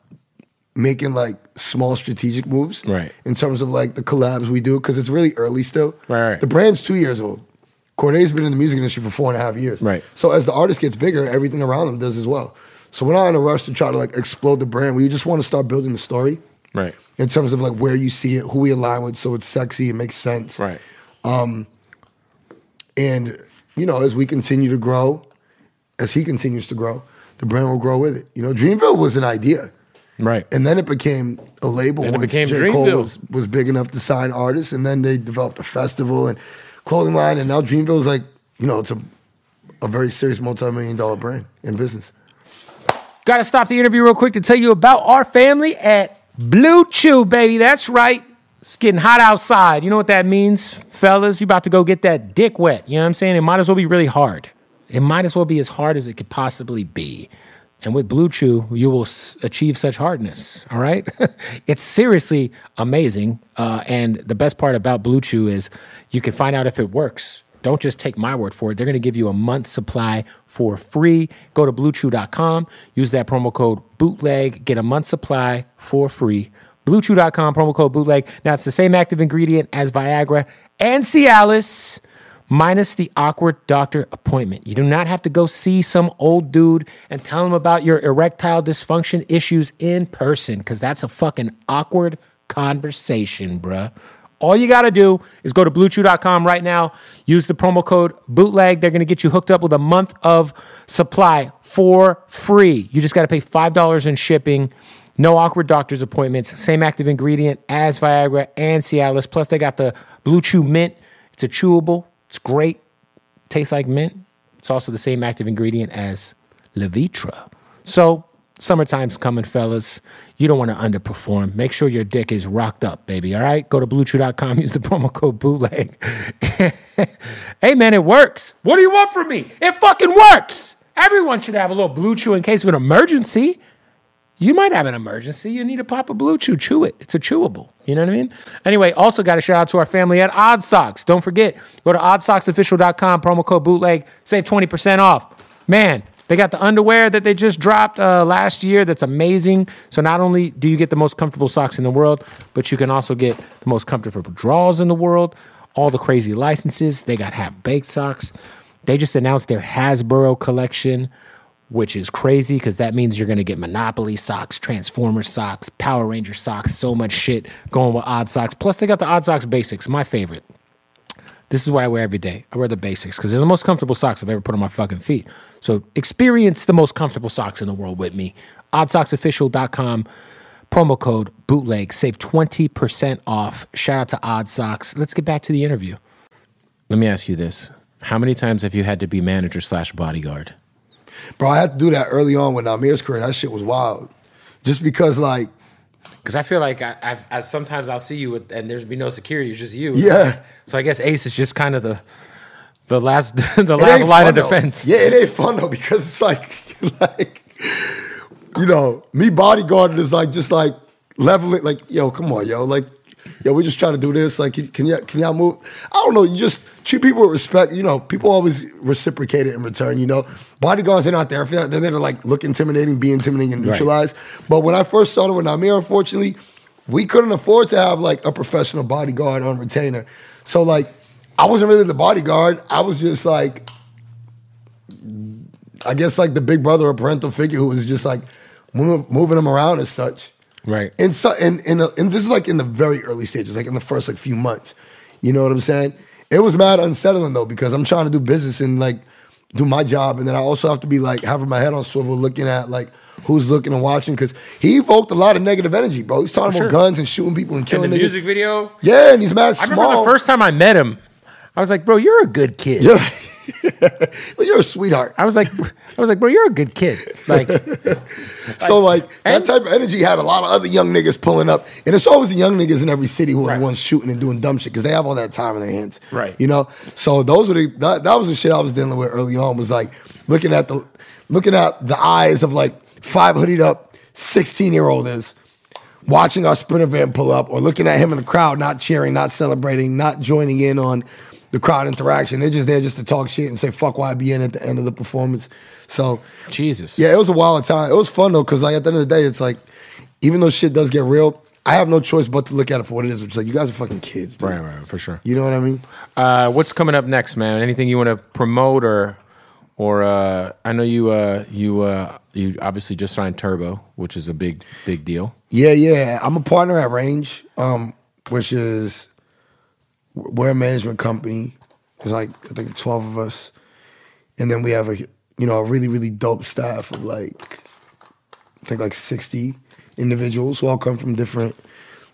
Speaker 3: making like small strategic moves,
Speaker 4: Right.
Speaker 3: In terms of like the collabs we do, because it's really early still.
Speaker 4: Right, right.
Speaker 3: The brand's two years old. Cordae's been in the music industry for four and a half years.
Speaker 4: Right.
Speaker 3: So as the artist gets bigger, everything around him does as well. So we're not in a rush to try to like explode the brand. We just want to start building the story
Speaker 4: Right.
Speaker 3: in terms of like where you see it, who we align with, so it's sexy, it makes sense.
Speaker 4: Right.
Speaker 3: Um, And you know, as we continue to grow, as he continues to grow, the brand will grow with it. You know, Dreamville was an idea.
Speaker 4: Right.
Speaker 3: And then it became a label.
Speaker 4: Then it became
Speaker 3: J. Cole
Speaker 4: Dreamville.
Speaker 3: was, was big enough to sign artists, and then they developed a festival and clothing line, and now Dreamville's like, you know, it's a a very serious multi-million dollar brand in business.
Speaker 4: Got to stop the interview real quick to tell you about our family at Blue Chew, baby. That's right. It's getting hot outside. You know what that means, fellas? You about to go get that dick wet. You know what I'm saying? It might as well be really hard. It might as well be as hard as it could possibly be. And with Blue Chew, you will achieve such hardness. All right, it's seriously amazing. Uh, and the best part about Blue Chew is you can find out if it works. Don't just take my word for it. They're going to give you a month's supply for free. Go to bluechew.com, use that promo code bootleg, get a month's supply for free. Bluechew.com, promo code bootleg. Now, it's the same active ingredient as Viagra and Cialis, minus the awkward doctor appointment. You do not have to go see some old dude and tell him about your erectile dysfunction issues in person, because that's a fucking awkward conversation, bruh. All you got to do is go to bluechew.com right now, use the promo code bootleg. They're going to get you hooked up with a month of supply for free. You just got to pay $5 in shipping. No awkward doctor's appointments. Same active ingredient as Viagra and Cialis. Plus, they got the Blue Chew Mint. It's a chewable. It's great. Tastes like mint. It's also the same active ingredient as Levitra. So, summertime's coming, fellas. You don't want to underperform. Make sure your dick is rocked up, baby. All right? Go to bluechew.com, use the promo code bootleg. hey, man, it works. What do you want from me? It fucking works. Everyone should have a little blue chew in case of an emergency. You might have an emergency. You need to pop a blue chew. Chew it. It's a chewable. You know what I mean? Anyway, also got a shout out to our family at ODDSOX. Don't forget, go to oddsoxofficial.com, promo code bootleg, save 20% off. Man, they got the underwear that they just dropped uh, last year that's amazing. So not only do you get the most comfortable socks in the world, but you can also get the most comfortable drawers in the world, all the crazy licenses. They got half baked socks. They just announced their Hasbro collection which is crazy because that means you're going to get Monopoly socks, Transformer socks, Power Ranger socks, so much shit going with ODDSOX. Plus, they got the ODDSOX Basics, my favorite. This is what I wear every day. I wear the basics because they're the most comfortable socks I've ever put on my fucking feet. So experience the most comfortable socks in the world with me. OddSoxOfficial.com, promo code bootleg, save 20% off. Shout out to ODDSOX. Let's get back to the interview. Let me ask you this. How many times have you had to be manager slash bodyguard?
Speaker 3: Bro, I had to do that early on with Nahmir's career. That shit was wild. Just because, like,
Speaker 4: Because I feel like I, I've, I sometimes I'll see you with, and there's be no security. It's just you.
Speaker 3: Yeah.
Speaker 4: So I guess Ace is just kind of the the last the last line of
Speaker 3: though.
Speaker 4: defense.
Speaker 3: Yeah, it ain't fun though because it's like, like, you know, me bodyguarding is like just like leveling. Like, yo, come on, yo, like, yo, we just trying to do this. Like, can, y'all can y'all move? I don't know. You just treat people with respect. You know, people always reciprocate it in return. You know, bodyguards are not there for that. They're there to like look intimidating, be intimidating, and
Speaker 4: Right.
Speaker 3: neutralize. But when I first started with Nahmir, unfortunately, we couldn't afford to have like a professional bodyguard on retainer. So like, I wasn't really the bodyguard. I was just like I guess like the big brother or parental figure who was just like moving, moving him around as such.
Speaker 4: Right.
Speaker 3: And so and and, uh, and this is like in the very early stages, like in the first like few months. You know what I'm saying? It was mad unsettling though because I'm trying to do business and like do my job, and then I also have to be like having my head on swivel, looking at like who's looking and watching because he evoked a lot of negative energy, bro. He's talking
Speaker 4: For
Speaker 3: about
Speaker 4: sure.
Speaker 3: guns and shooting people and
Speaker 4: In
Speaker 3: killing
Speaker 4: the
Speaker 3: niggas.
Speaker 4: music video,
Speaker 3: Yeah, and he's mad
Speaker 4: I
Speaker 3: small.
Speaker 4: remember the first time I met him. I was like, bro, you're a good kid.
Speaker 3: Yeah. You're a sweetheart.
Speaker 4: I was like, I was like, bro, you're a good kid. Like,
Speaker 3: So like
Speaker 4: and-
Speaker 3: that type of energy had a lot of other young niggas pulling up, and it's always the young niggas in every city who are
Speaker 4: Right.
Speaker 3: the ones shooting and doing dumb shit because they have all that time in their hands,
Speaker 4: Right.
Speaker 3: You know, so those were the that, that was the shit I was dealing with early on. Was like looking at the looking at the eyes of like five hoodied up sixteen year olders watching our sprinter van pull up, or looking at him in the crowd, not cheering, not celebrating, not joining in on the crowd interaction. They're just there just to talk shit and say fuck YBN at the end of the performance. So
Speaker 4: Jesus.
Speaker 3: yeah, it was a wild time. It was fun though, because like at the end of the day, it's like, even though shit does get real, I have no choice but to look at it for what it is, which is like you guys are fucking kids, dude.
Speaker 4: Right, right, for sure.
Speaker 3: You know what I mean?
Speaker 4: Uh, what's coming up next, man? Anything you want to promote or, or uh, I know you, uh, you, uh, you obviously just signed Turbo, which is a big, big deal.
Speaker 3: Yeah, yeah. I'm a partner at Range, um, which is we're a management company. There's like I think twelve of us, and then we have a you know a really really dope staff of like I think like sixty individuals who all come from different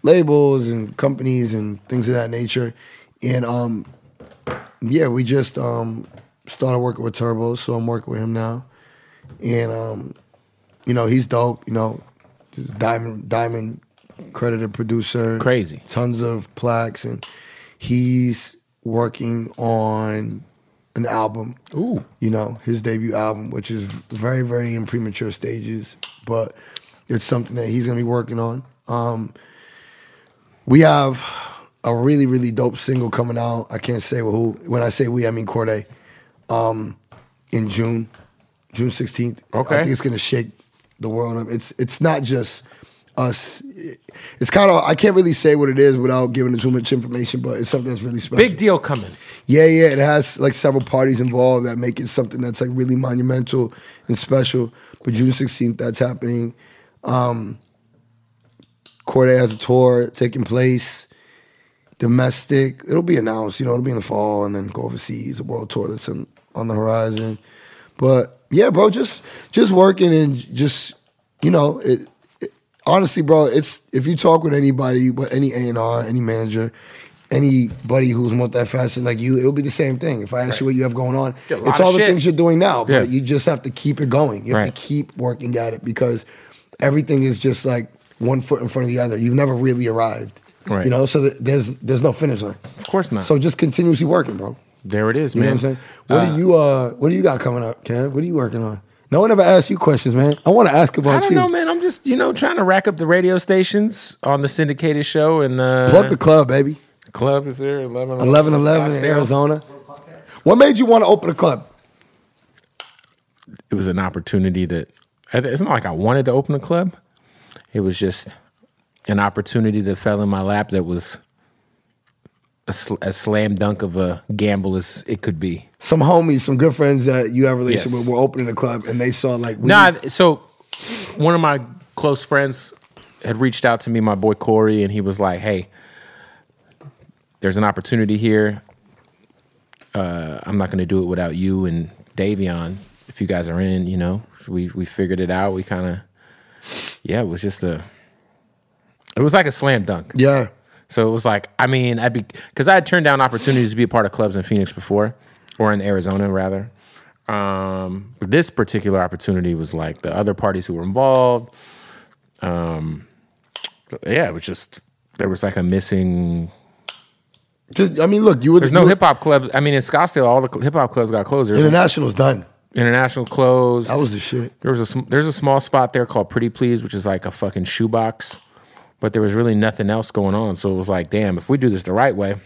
Speaker 3: labels and companies and things of that nature, and um, yeah, we just um started working with Turbo, so I'm working with him now, and um, you know he's dope. You know, diamond diamond credited producer,
Speaker 4: Crazy.
Speaker 3: tons of plaques, and he's working on an album.
Speaker 4: Ooh.
Speaker 3: You know, his debut album, which is very, very in premature stages, but it's something that he's gonna be working on. Um, we have a really, really dope single coming out. I can't say who. When I say we, I mean Cordae. Um, in June, June sixteenth.
Speaker 4: Okay.
Speaker 3: I think it's gonna shake the world up. It's it's not just us. It's kind of I can't really say what it is without giving too much information, but it's something that's really special.
Speaker 4: Big deal coming.
Speaker 3: Yeah, yeah, it has like several parties involved that make it something that's like really monumental and special. But June 16th, that's happening. Um Cordae has a tour taking place. Domestic, it'll be announced, you know, it'll be in the fall and then go overseas, a world tour that's on, on the horizon. But yeah, bro, just just working and just, you know, it honestly, bro, it's if you talk with anybody, with any A and R, any manager, anybody who's multifaceted like you, it'll be the same thing. If I ask you what you have going on,
Speaker 4: Yeah, a lot
Speaker 3: it's all the
Speaker 4: shit.
Speaker 3: things you're doing now, but
Speaker 4: Yeah.
Speaker 3: you just have to keep it going. You have
Speaker 4: Right.
Speaker 3: to keep working at it because everything is just like one foot in front of the other. You've never really arrived.
Speaker 4: Right.
Speaker 3: You know, so there's there's no finish line.
Speaker 4: Of course not.
Speaker 3: So just continuously working, bro.
Speaker 4: there it is,
Speaker 3: You
Speaker 4: man.
Speaker 3: know what I'm saying? What
Speaker 4: Uh,
Speaker 3: do you uh what do you got coming up, Kev? What are you working on? No one ever asked you questions, man. I want to ask about you.
Speaker 4: I don't
Speaker 3: you.
Speaker 4: know, man. I'm just, you know, trying to rack up the radio stations on the syndicated show and uh,
Speaker 3: Plug the club, baby.
Speaker 4: club is there. 11
Speaker 3: Eleven eleven in Arizona. What made you want to open a club?
Speaker 4: It was an opportunity that it's not like I wanted to open a club. It was just an opportunity that fell in my lap that was a, sl- a slam dunk of a gamble as it could be.
Speaker 3: Some homies, some good friends that you have a relationship
Speaker 4: Yes.
Speaker 3: with were opening a club and they saw like we-
Speaker 4: Nah, so one of my close friends had reached out to me, my boy Corey, and he was like, "Hey, there's an opportunity here. Uh, I'm not going to do it without you and Davion. If you guys are in, you know, we we figured it out. We kind of, yeah, it was just a, it was like a slam dunk.
Speaker 3: Yeah.
Speaker 4: So it was like, I mean, I'd be because I had turned down opportunities to be a part of clubs in Phoenix before, or in Arizona rather. Um, this particular opportunity was like the other parties who were involved. Um, yeah, it was just there was like a missing.
Speaker 3: Just I mean, look, you were
Speaker 4: There's
Speaker 3: you
Speaker 4: no hip hop club. I mean, in Scottsdale, all the hip hop clubs got closed. There's
Speaker 3: International's done.
Speaker 4: international closed.
Speaker 3: That was the shit.
Speaker 4: There was a there's a small spot there called Pretty Please, which is like a fucking shoebox, but there was really nothing else going on. So it was like, damn, if we do this the right way,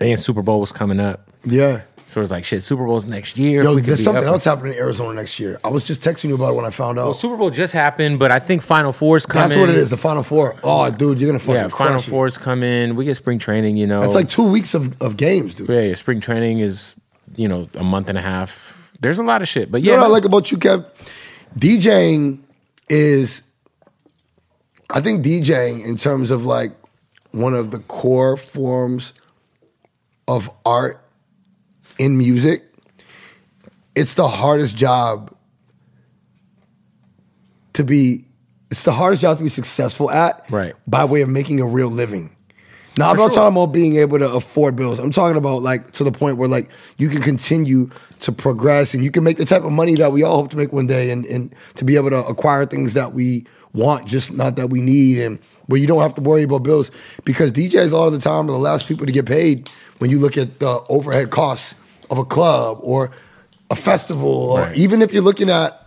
Speaker 4: and Super Bowl was coming up,
Speaker 3: Yeah.
Speaker 4: so it was like, shit, Super Bowl's next year.
Speaker 3: Yo, there's something else happening in Arizona next year. I was just texting you about it when I found out.
Speaker 4: Well, Super Bowl just happened, but I think Final Four's coming.
Speaker 3: That's what it is. The Final Four. Oh, dude, you're gonna fucking
Speaker 4: Yeah, Final
Speaker 3: it.
Speaker 4: Four's coming. We get spring training. You know,
Speaker 3: It's like two weeks of, of games, dude.
Speaker 4: yeah, yeah, spring training is you know a month and a half. There's a lot of shit, but
Speaker 3: You
Speaker 4: yeah,
Speaker 3: know what I like about you, Kev? DJing is, I think DJing in terms of like one of the core forms of art in music. It's the hardest job to be. It's the hardest job to be successful at,
Speaker 4: Right.
Speaker 3: By way of making a real living. Now I'm not
Speaker 4: sure.
Speaker 3: talking about being able to afford bills. I'm talking about like to the point where like you can continue to progress and you can make the type of money that we all hope to make one day and, and to be able to acquire things that we want, just not that we need and where you don't have to worry about bills. Because DJs a lot of the time are the last people to get paid when you look at the overhead costs of a club or a festival or even if you're looking at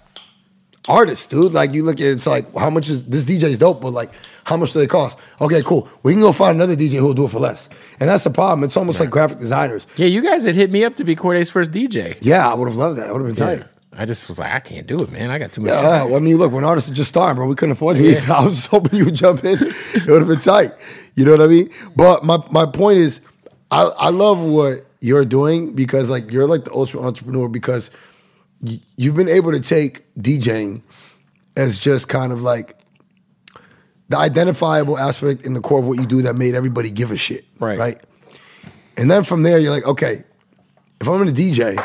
Speaker 3: artists, dude. Like you look at it, it's like how much is this DJ's dope, but like how much do they cost? Okay, cool. We can go find another DJ who'll do it for less. And that's the problem. It's almost like graphic designers.
Speaker 4: yeah. You guys had hit me up to be Cordae's first DJ.
Speaker 3: Yeah, I would have loved that. It would have been tight.
Speaker 4: I just was like, I can't do it, man. I got too much.
Speaker 3: Yeah,
Speaker 4: shit.
Speaker 3: well, I mean, look, when artists are just starting, bro, we couldn't afford you. either. I was just hoping you would jump in. It would have been tight. You know what I mean? But my, my point is, I, I love what you're doing because like you're like the ultimate entrepreneur because y- you've been able to take DJing as just kind of like the identifiable aspect in the core of what you do that made everybody give a shit.
Speaker 4: Right.
Speaker 3: Right. And then from there, you're like, okay, if I'm gonna DJ,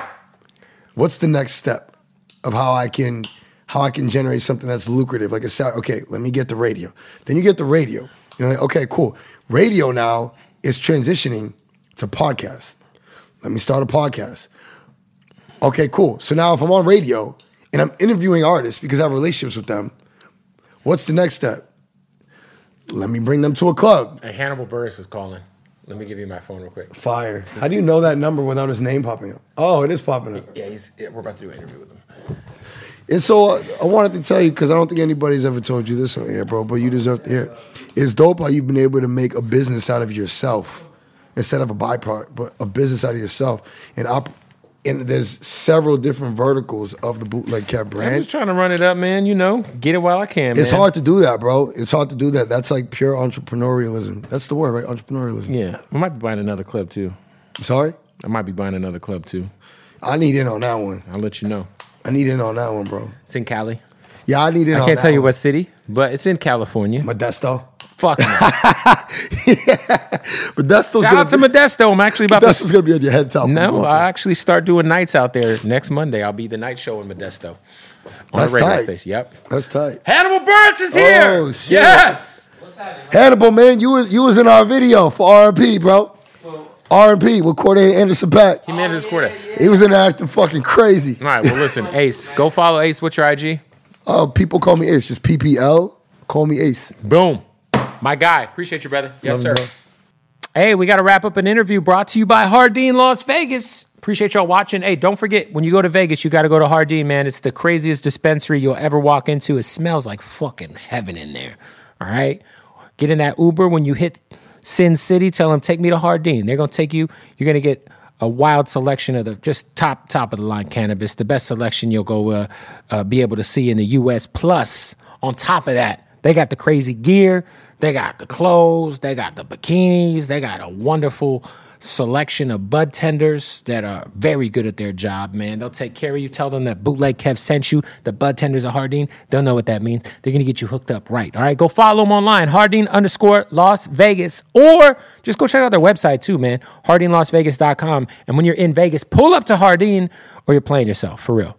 Speaker 3: what's the next step of how I can how I can generate something that's lucrative? Like a sound. Okay, let me get the radio. Then you get the radio. You're like, okay, cool. Radio now is transitioning to podcast. Let me start a podcast. Okay, cool. So now if I'm on radio and I'm interviewing artists because I have relationships with them, what's the next step? Let me bring them to a club.
Speaker 4: Hey, Hannibal Buress is calling. Let me give you my phone real quick.
Speaker 3: Fire. How do you know that number without his name popping up? Oh, it is popping up.
Speaker 4: Yeah, he's. Yeah, we're about to do an interview with him.
Speaker 3: And so uh, I wanted to tell you because I don't think anybody's ever told you this on here, bro. But you deserve to hear. it. It's dope how you've been able to make a business out of yourself instead of a byproduct, but a business out of yourself. And op- and there's several different verticals of the Bootleg Kev
Speaker 4: I'm just trying to run it up, man. You know, get it while I can.
Speaker 3: It's
Speaker 4: man.
Speaker 3: hard to do that, bro. It's hard to do that. That's like pure entrepreneurialism. That's the word, right? Entrepreneurialism.
Speaker 4: Yeah, I might be buying another club too.
Speaker 3: Sorry,
Speaker 4: I might be buying another club too.
Speaker 3: I need in on that one.
Speaker 4: I'll let you know.
Speaker 3: I need in on that one, bro.
Speaker 4: It's in Cali.
Speaker 3: Yeah, I need in
Speaker 4: I can't tell you what city, but it's in California.
Speaker 3: Modesto.
Speaker 4: Fuck. no.
Speaker 3: Modesto's
Speaker 4: Shout out to
Speaker 3: be,
Speaker 4: Modesto. I'm actually about
Speaker 3: Modesto's
Speaker 4: to.
Speaker 3: gonna be on your head top.
Speaker 4: No, I actually start doing nights out there next Monday. I'll be the night show in Modesto on
Speaker 3: That's
Speaker 4: the radio
Speaker 3: tight.
Speaker 4: station. Yep.
Speaker 3: That's tight.
Speaker 4: Hannibal Buress is here.
Speaker 3: Oh, shit.
Speaker 4: Yes.
Speaker 3: Hannibal, man, you was you was in our video for RNP, bro. RNP with Cordae and Anderson .Paak.
Speaker 4: He managed his quarter.
Speaker 3: He was in there acting fucking crazy.
Speaker 4: All right. Well, listen, Ace. Go follow Ace. What's your IG?
Speaker 3: Uh, people call me Ace, just PPL. Call me Ace.
Speaker 4: Boom. My guy. Appreciate you, brother. Yes,
Speaker 3: Love
Speaker 4: sir.
Speaker 3: you.
Speaker 4: Hey, we got to wrap up an interview brought to you by Jardin Las Vegas. Appreciate y'all watching. Hey, don't forget, when you go to Vegas, you got to go to Jardin, man. It's the craziest dispensary you'll ever walk into. It smells like fucking heaven in there. All right? Get in that Uber when you hit Sin City. Tell them, take me to Jardin. They're going to take you. You're going to get a wild selection of the just top, top of the line cannabis. The best selection you'll go uh, uh, be able to see in the U.S. Plus, on top of that, they got the crazy gear. They got the clothes. They got the bikinis. They got a wonderful selection of bud tenders that are very good at their job, man. They'll take care of you. Tell them that Bootleg Kev sent you. The bud tenders of Jardin. They'll know what that means. They're going to get you hooked up right. All right. Go follow them online. Jardin underscore Las Vegas. Or just go check out their website too, man. JardinLasVegas.com. And when you're in Vegas, pull up to Jardin or you're playing yourself for real.